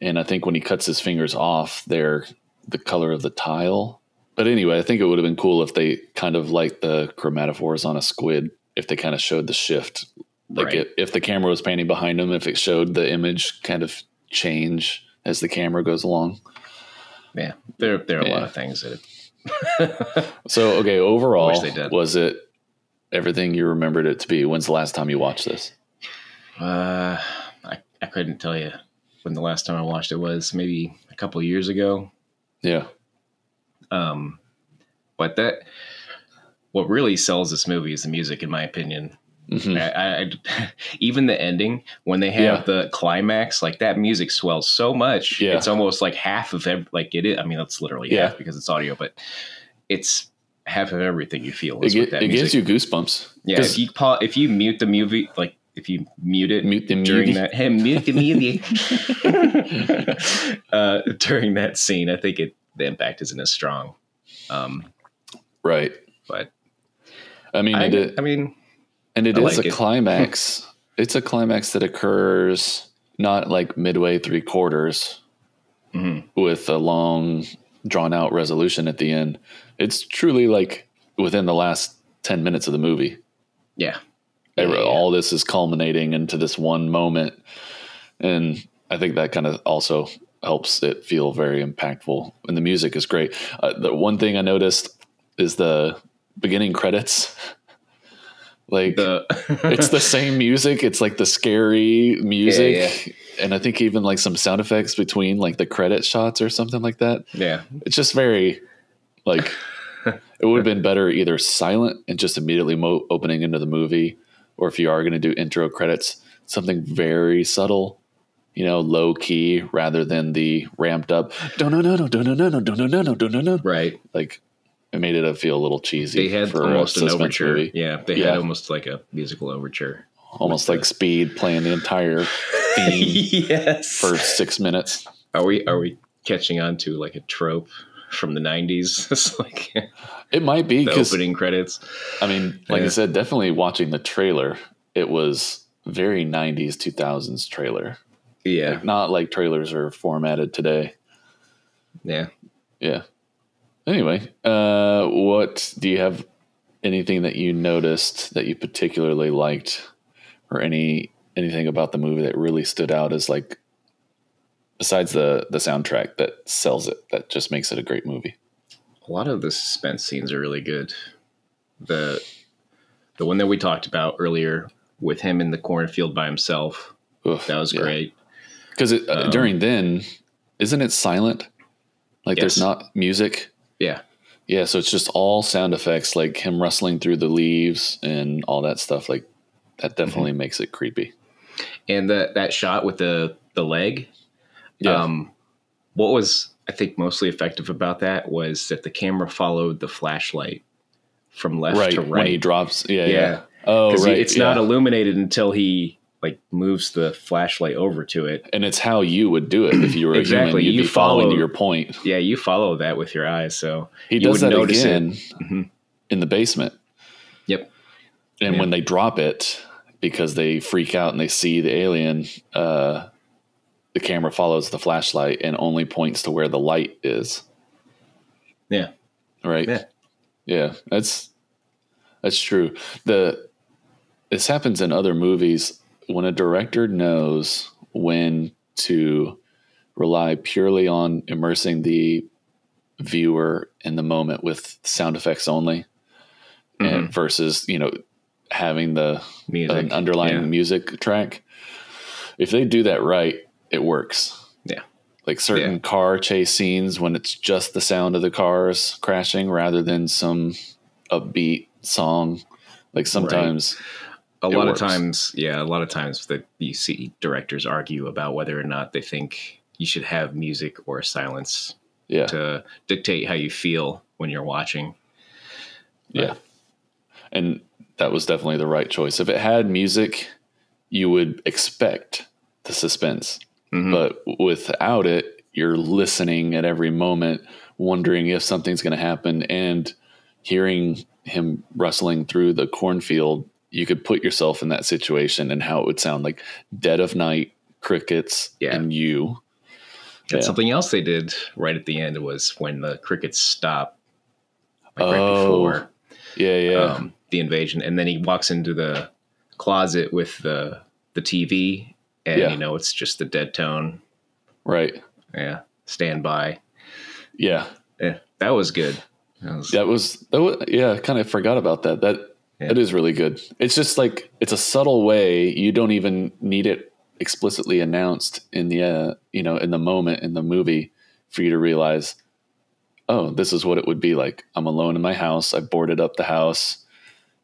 and I think when he cuts his fingers off, they're the color of the tile. But anyway, I think it would have been cool if they kind of like the chromatophores on a squid, if they kind of showed the shift, like Right. if, if the camera was panning behind him, if it showed the image kind of change as the camera goes along. yeah. There, there are a lot of things that. It So okay, overall, was it everything you remembered it to be? When's the last time you watched this? Uh, I I couldn't tell you when the last time I watched it was. Maybe a couple of years ago. Yeah, Um, but that what really sells this movie is the music, in my opinion. Mhm. I, I, I- even the ending when they have Yeah. the climax, like that music swells so much. Yeah. It's almost like half of ev- like it is. I mean, that's literally Yeah. half because it's audio, but it's half of everything you feel. it, Is gi- with that it music. gives you goosebumps. Yeah. If you pa- if you mute the movie, like if you mute it mute the during movie. that, hey, mute the movie uh, during that scene, I think it the impact isn't as strong. Um, right? but I mean, I, it, I mean, and it I is like a it. climax. it's a climax that occurs not like midway, three quarters, mhm. with a long, drawn out resolution at the end. It's truly like within the last ten minutes of the movie. yeah, Every- Yeah, yeah. all this is culminating into this one moment and i think that kind of also helps it feel very impactful. And the music is great. Uh, the one thing I noticed is the beginning credits. Like The it's the same music. It's like the scary music, Yeah, and I think even like some sound effects between like the credit shots or something like that. yeah, It's just very like it would have been better either silent and just immediately mo- opening into the movie, or if you are going to do intro credits, something very subtle, you know, low key rather than the ramped up. No, no, no, no, no, no, no, no, no, no, no, no, no. right. Like it made it uh, feel a little cheesy. They had for almost an overture. movie. Yeah, they Yeah. had almost like a musical overture. almost like the- Speed playing the entire theme yes. for six minutes. Are we are we catching on to like a trope from the '90s? It's like It might be the opening credits. I mean, like Yeah. I said, definitely watching the trailer, it was very '90s, 2000s trailer. Yeah, Like, not like trailers are formatted today. yeah. Yeah. Anyway, uh, what do you have? Anything that you noticed that you particularly liked, or any anything about the movie that really stood out as like, besides the the soundtrack that sells it, that just makes it a great movie. A lot of the suspense scenes are really good. The the one that we talked about earlier with him in the cornfield by himself that was great. Because Um, during then, isn't it silent? Like there's not music. Yeah, Yeah, so it's just all sound effects, like him rustling through the leaves and all that stuff. Like that definitely Mm-hmm. makes it creepy. and that that shot with the the leg. Yeah, Um, what was I think mostly effective about that was that the camera followed the flashlight from left right. to right. When he drops, yeah, yeah. Yeah. Oh, Because right. it's yeah. not illuminated until he like moves the flashlight over to it. and it's how you would do it if you were a Exactly. human. You'd You be following follow- your point. Yeah, you follow that with your eyes. So He you does that again Mhm. in the basement. Yep. And Yeah. when they drop it, because they freak out and they see the alien, uh, the camera follows the flashlight and only points to where the light is. Yeah. Right. Yeah. Yeah. That's that's true. The this happens in other movies when a director knows when to rely purely on immersing the viewer in the moment with sound effects only and mm-hmm. versus you know having the Music. an underlying Yeah. music track if they do that right it works Yeah. like certain Yeah. car chase scenes when it's just the sound of the cars crashing rather than some upbeat song like sometimes a lot works. of times, yeah, a lot of times that you see directors argue about whether or not they think you should have music or silence yeah to dictate how you feel when you're watching. yeah and that was definitely the right choice if it had music you would expect the suspense Mhm. but without it you're listening at every moment wondering if something's going to happen and hearing him rustling through the cornfield you could put yourself in that situation and how it would sound like dead of night crickets Yeah. and you And Yeah. something else they did right at the end was when the crickets stop, like right Oh, before yeah yeah um, the invasion, and then he walks into the closet with the the TV, and Yeah. you know it's just the dead tone. right Yeah, stand by. yeah Yeah, that was good. That was, that was that was yeah i kind of forgot about that that Yeah. that is really good it's just like it's a subtle way you don't even need it explicitly announced in the uh, you know in the moment in the movie for you to realize oh this is what it would be like i'm alone in my house i boarded up the house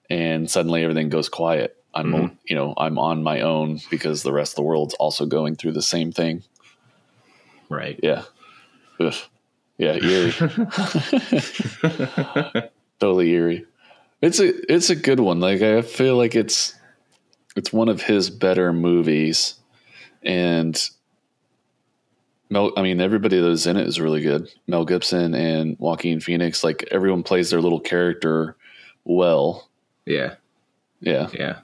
and suddenly everything goes quiet i'm Mhm. you know i'm on my own because the rest of the world's also going through the same thing right. yeah Ugh. yeah eerie totally eerie. It's a it's a good one. Like I feel like it's it's one of his better movies, and Mel. I mean, everybody that's in it is really good. Mel Gibson and Joaquin Phoenix. Like everyone plays their little character well. Yeah, Yeah, yeah.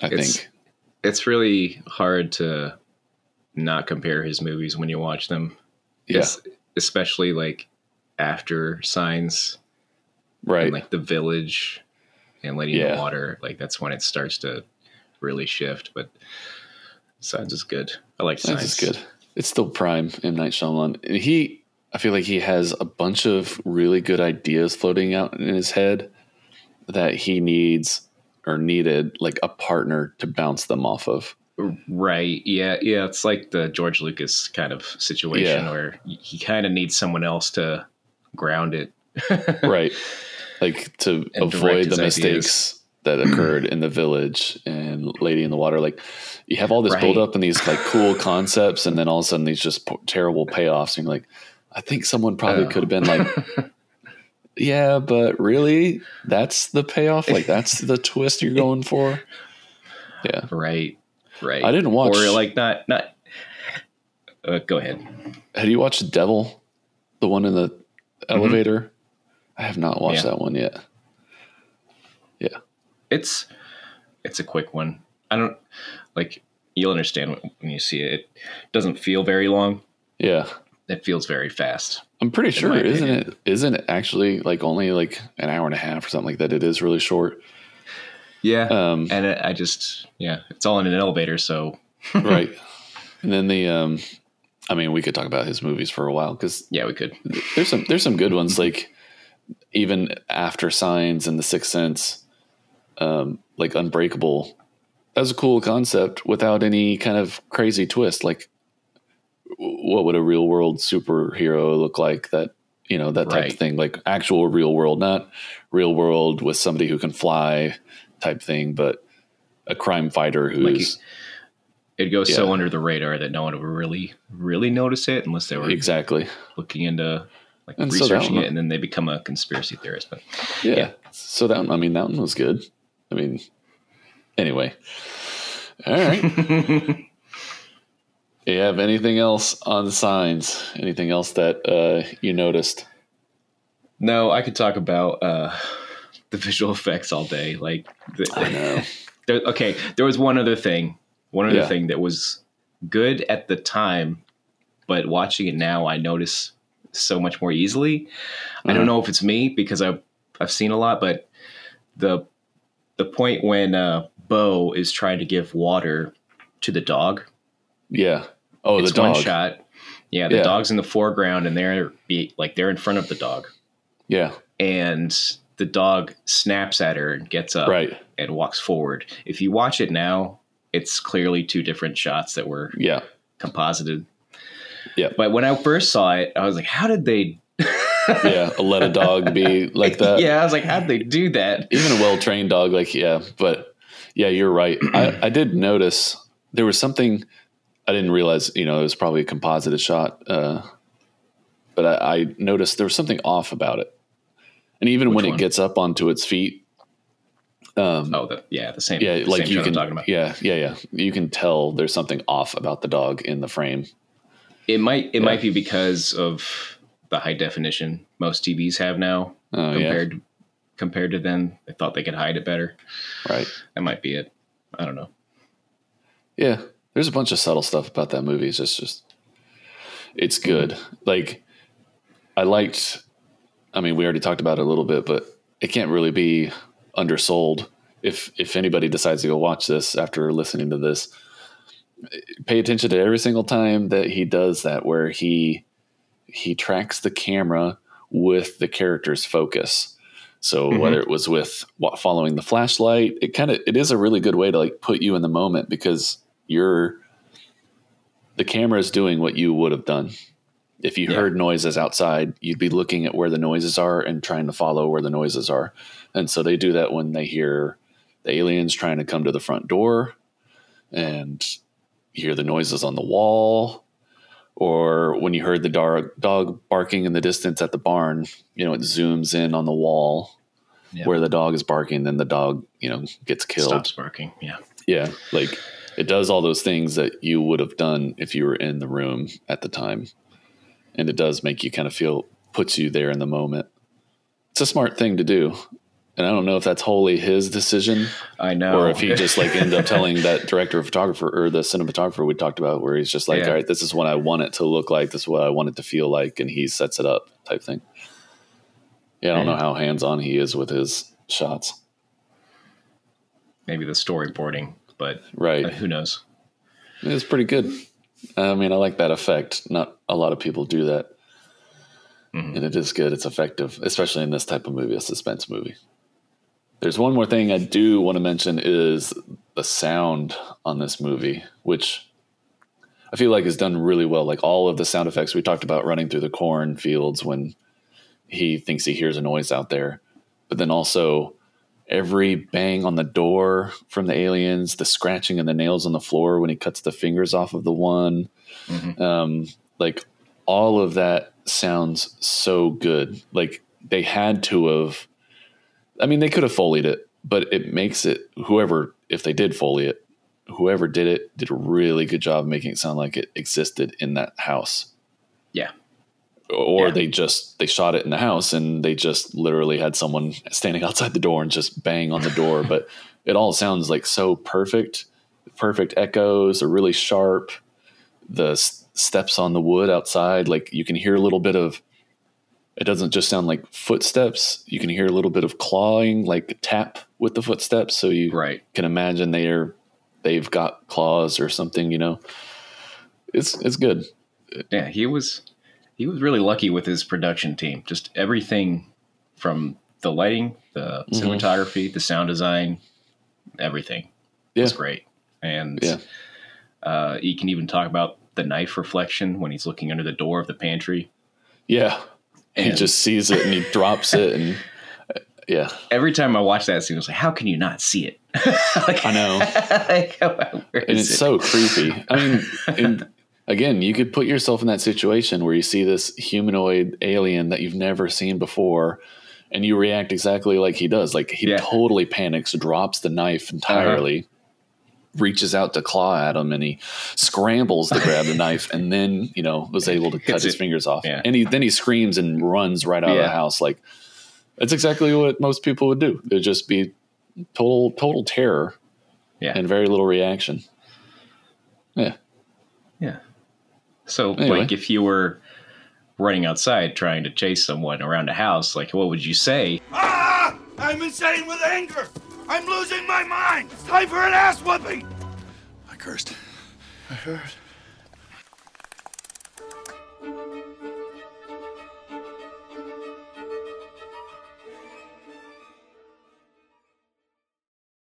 I It's- think. It's really hard to not compare his movies when you watch them. Yeah, especially like after Signs right. and like The Village and Lady in the Water. Like that's when it starts to really shift. But Signs is good. I like Signs Signs. is good. it's still prime M Night Shyamalan. And he, I feel like he has a bunch of really good ideas floating out in his head that he needs or needed like a partner to bounce them off of. Right. Yeah. Yeah. It's like the George Lucas kind of situation Yeah. where he kind of needs someone else to ground it. right like to avoid the mistakes that occurred in the village and lady in the water like you have all this Right. build up and these like cool concepts and then all of a sudden these just po- terrible payoffs and you're like i think someone probably Oh. could have been like yeah but really that's the payoff like that's the twist you're going for yeah Right. Right. I didn't watch- Or like not, not, uh, go ahead. have you watched devil the one in the elevator i have not watched. Yeah. that one yet Yeah, It's, it's a quick one. I don't like, you'll understand when you see it. It doesn't feel very long. yeah It feels very fast. I'm pretty sure, isn't opinion. it? Isn't it actually like only like an hour and a half or something like that? It is really short. Yeah. Um, and it, I just, yeah, it's all in an elevator. So right. And then the, um, I mean, we could talk about his movies for a while because yeah, we could. there's some there's some good ones like even after Signs and The Sixth Sense, um, like Unbreakable. That was a cool concept without any kind of crazy twist. Like, what would a real world superhero look like? That you know that type Right. of thing, like actual real world, not real world with somebody who can fly type thing, but a crime fighter who's It'd go so under the radar that no one would really, really notice it unless they were exactly looking into like And so researching one- it, and then they become a conspiracy theorist. But Yeah. Yeah. So that one, I mean, that one was good. I mean, anyway. All right. you have anything else on signs? Anything else that uh, you noticed? no, I could talk about uh, the visual effects all day. Like, the, I know. there, okay, there was one other thing. One other Yeah. thing that was good at the time, but watching it now, I notice so much more easily. I Uh-huh. don't know if it's me because I've I've seen a lot, but the the point when uh, Bo is trying to give water to the dog, Yeah. Oh, it's the dog. one shot. Yeah, the Yeah. dog's in the foreground, and they're be like they're in front of the dog, Yeah. and the dog snaps at her and gets up Right. and walks forward. If you watch it now, it's clearly two different shots that were Yeah. composited. Yeah. But when I first saw it, I was like, how did they? Yeah. Let a dog be like that. yeah, I was like, how did they do that? even a well trained dog, like yeah, but yeah, you're right. I, I did notice there was something I didn't realize. You know, it was probably a composited shot, uh, but I, I noticed there was something off about it. And even Which when one? it gets up onto its feet, um, Oh, the, yeah, the same. yeah, the like same you can, I'm talking about. yeah, yeah, yeah, you can tell there's something off about the dog in the frame. It might it Yeah. might be because of the high definition most TVs have now Oh compared compared to then. They thought they could hide it better. right. That might be it. I don't know. Yeah, there's a bunch of subtle stuff about that movie. It's just, just it's good. Like I liked. I mean, we already talked about it a little bit, but it can't really be undersold. If if anybody decides to go watch this after listening to this, pay attention to every single time that he does that, where he he tracks the camera with the character's focus. So Mhm. whether it was with wa- following the flashlight, it kind of it is a really good way to like put you in the moment because you're the camera is doing what you would have done. If you Yeah. heard noises outside, you'd be looking at where the noises are and trying to follow where the noises are. And so they do that when they hear the aliens trying to come to the front door and you hear the noises on the wall or when you heard the dog, dog barking in the distance at the barn, you know, it zooms in on the wall Yeah. where the dog is barking, then the dog, you know, gets killed. Stops barking. Yeah. Yeah, like it does all those things that you would have done if you were in the room at the time. And it does make you kind of feel puts you there in the moment. It's a smart thing to do. And I don't know if that's wholly his decision I know. or if he just like ended up telling that director of photographer or the cinematographer we talked about where he's just like, Yeah. all right, this is what I want it to look like, this is what I want it to feel like, and he sets it up type thing. Yeah, I don't know how hands on he is with his shots. maybe the storyboarding, but Right. uh, who knows? It's pretty good. I mean, I like that effect. Not a lot of people do that. Mhm. And it is good. It's effective, especially in this type of movie, a suspense movie. There's one more thing I do want to mention is the sound on this movie, which I feel like is done really well. Like all of the sound effects we talked about running through the cornfields when he thinks he hears a noise out there. But then also every bang on the door from the aliens, the scratching and the nails on the floor when he cuts the fingers off of the one. Mhm. Um, like all of that sounds so good. Like they had to have, I mean, they could have folied it, but it makes it, whoever, if they did foley it, whoever did it did a really good job making it sound like it existed in that house Yeah. or Yeah. they just they shot it in the house and they just literally had someone standing outside the door and just bang on the door but it all sounds like so perfect perfect echoes are really sharp the s- steps on the wood outside like you can hear a little bit of it doesn't just sound like footsteps you can hear a little bit of clawing like tap with the footsteps so you Right. can imagine they're they've got claws or something you know it's it's good Yeah, he was he was really lucky with his production team. Just everything from the lighting, the Mhm. cinematography, the sound design, everything yeah was great. And Yeah. uh, you can even talk about the knife reflection when he's looking under the door of the pantry. Yeah. He just sees it and he drops it and uh, yeah. Every time I watch that scene, I was like, "How can you not see it?" Like- I know. like, And it's it? so creepy. I mean, and again, you could put yourself in that situation where you see this humanoid alien that you've never seen before and you react exactly like he does. Like he Yeah. Uh-huh. totally panics, drops the knife entirely. Reaches out to claw at him and he scrambles to grab the knife and then, you know, was able to cut his it. fingers off. Yeah. And he then he screams and runs right out of the house. Like that's exactly what most people would do. It'd just be total total terror Yeah. and very little reaction. Yeah. Yeah. So, Anyway. like, if you were running outside trying to chase someone around a house, like, what would you say? Ah! I'm insane with anger! I'm losing my mind! It's time for an ass whooping! I cursed. I heard.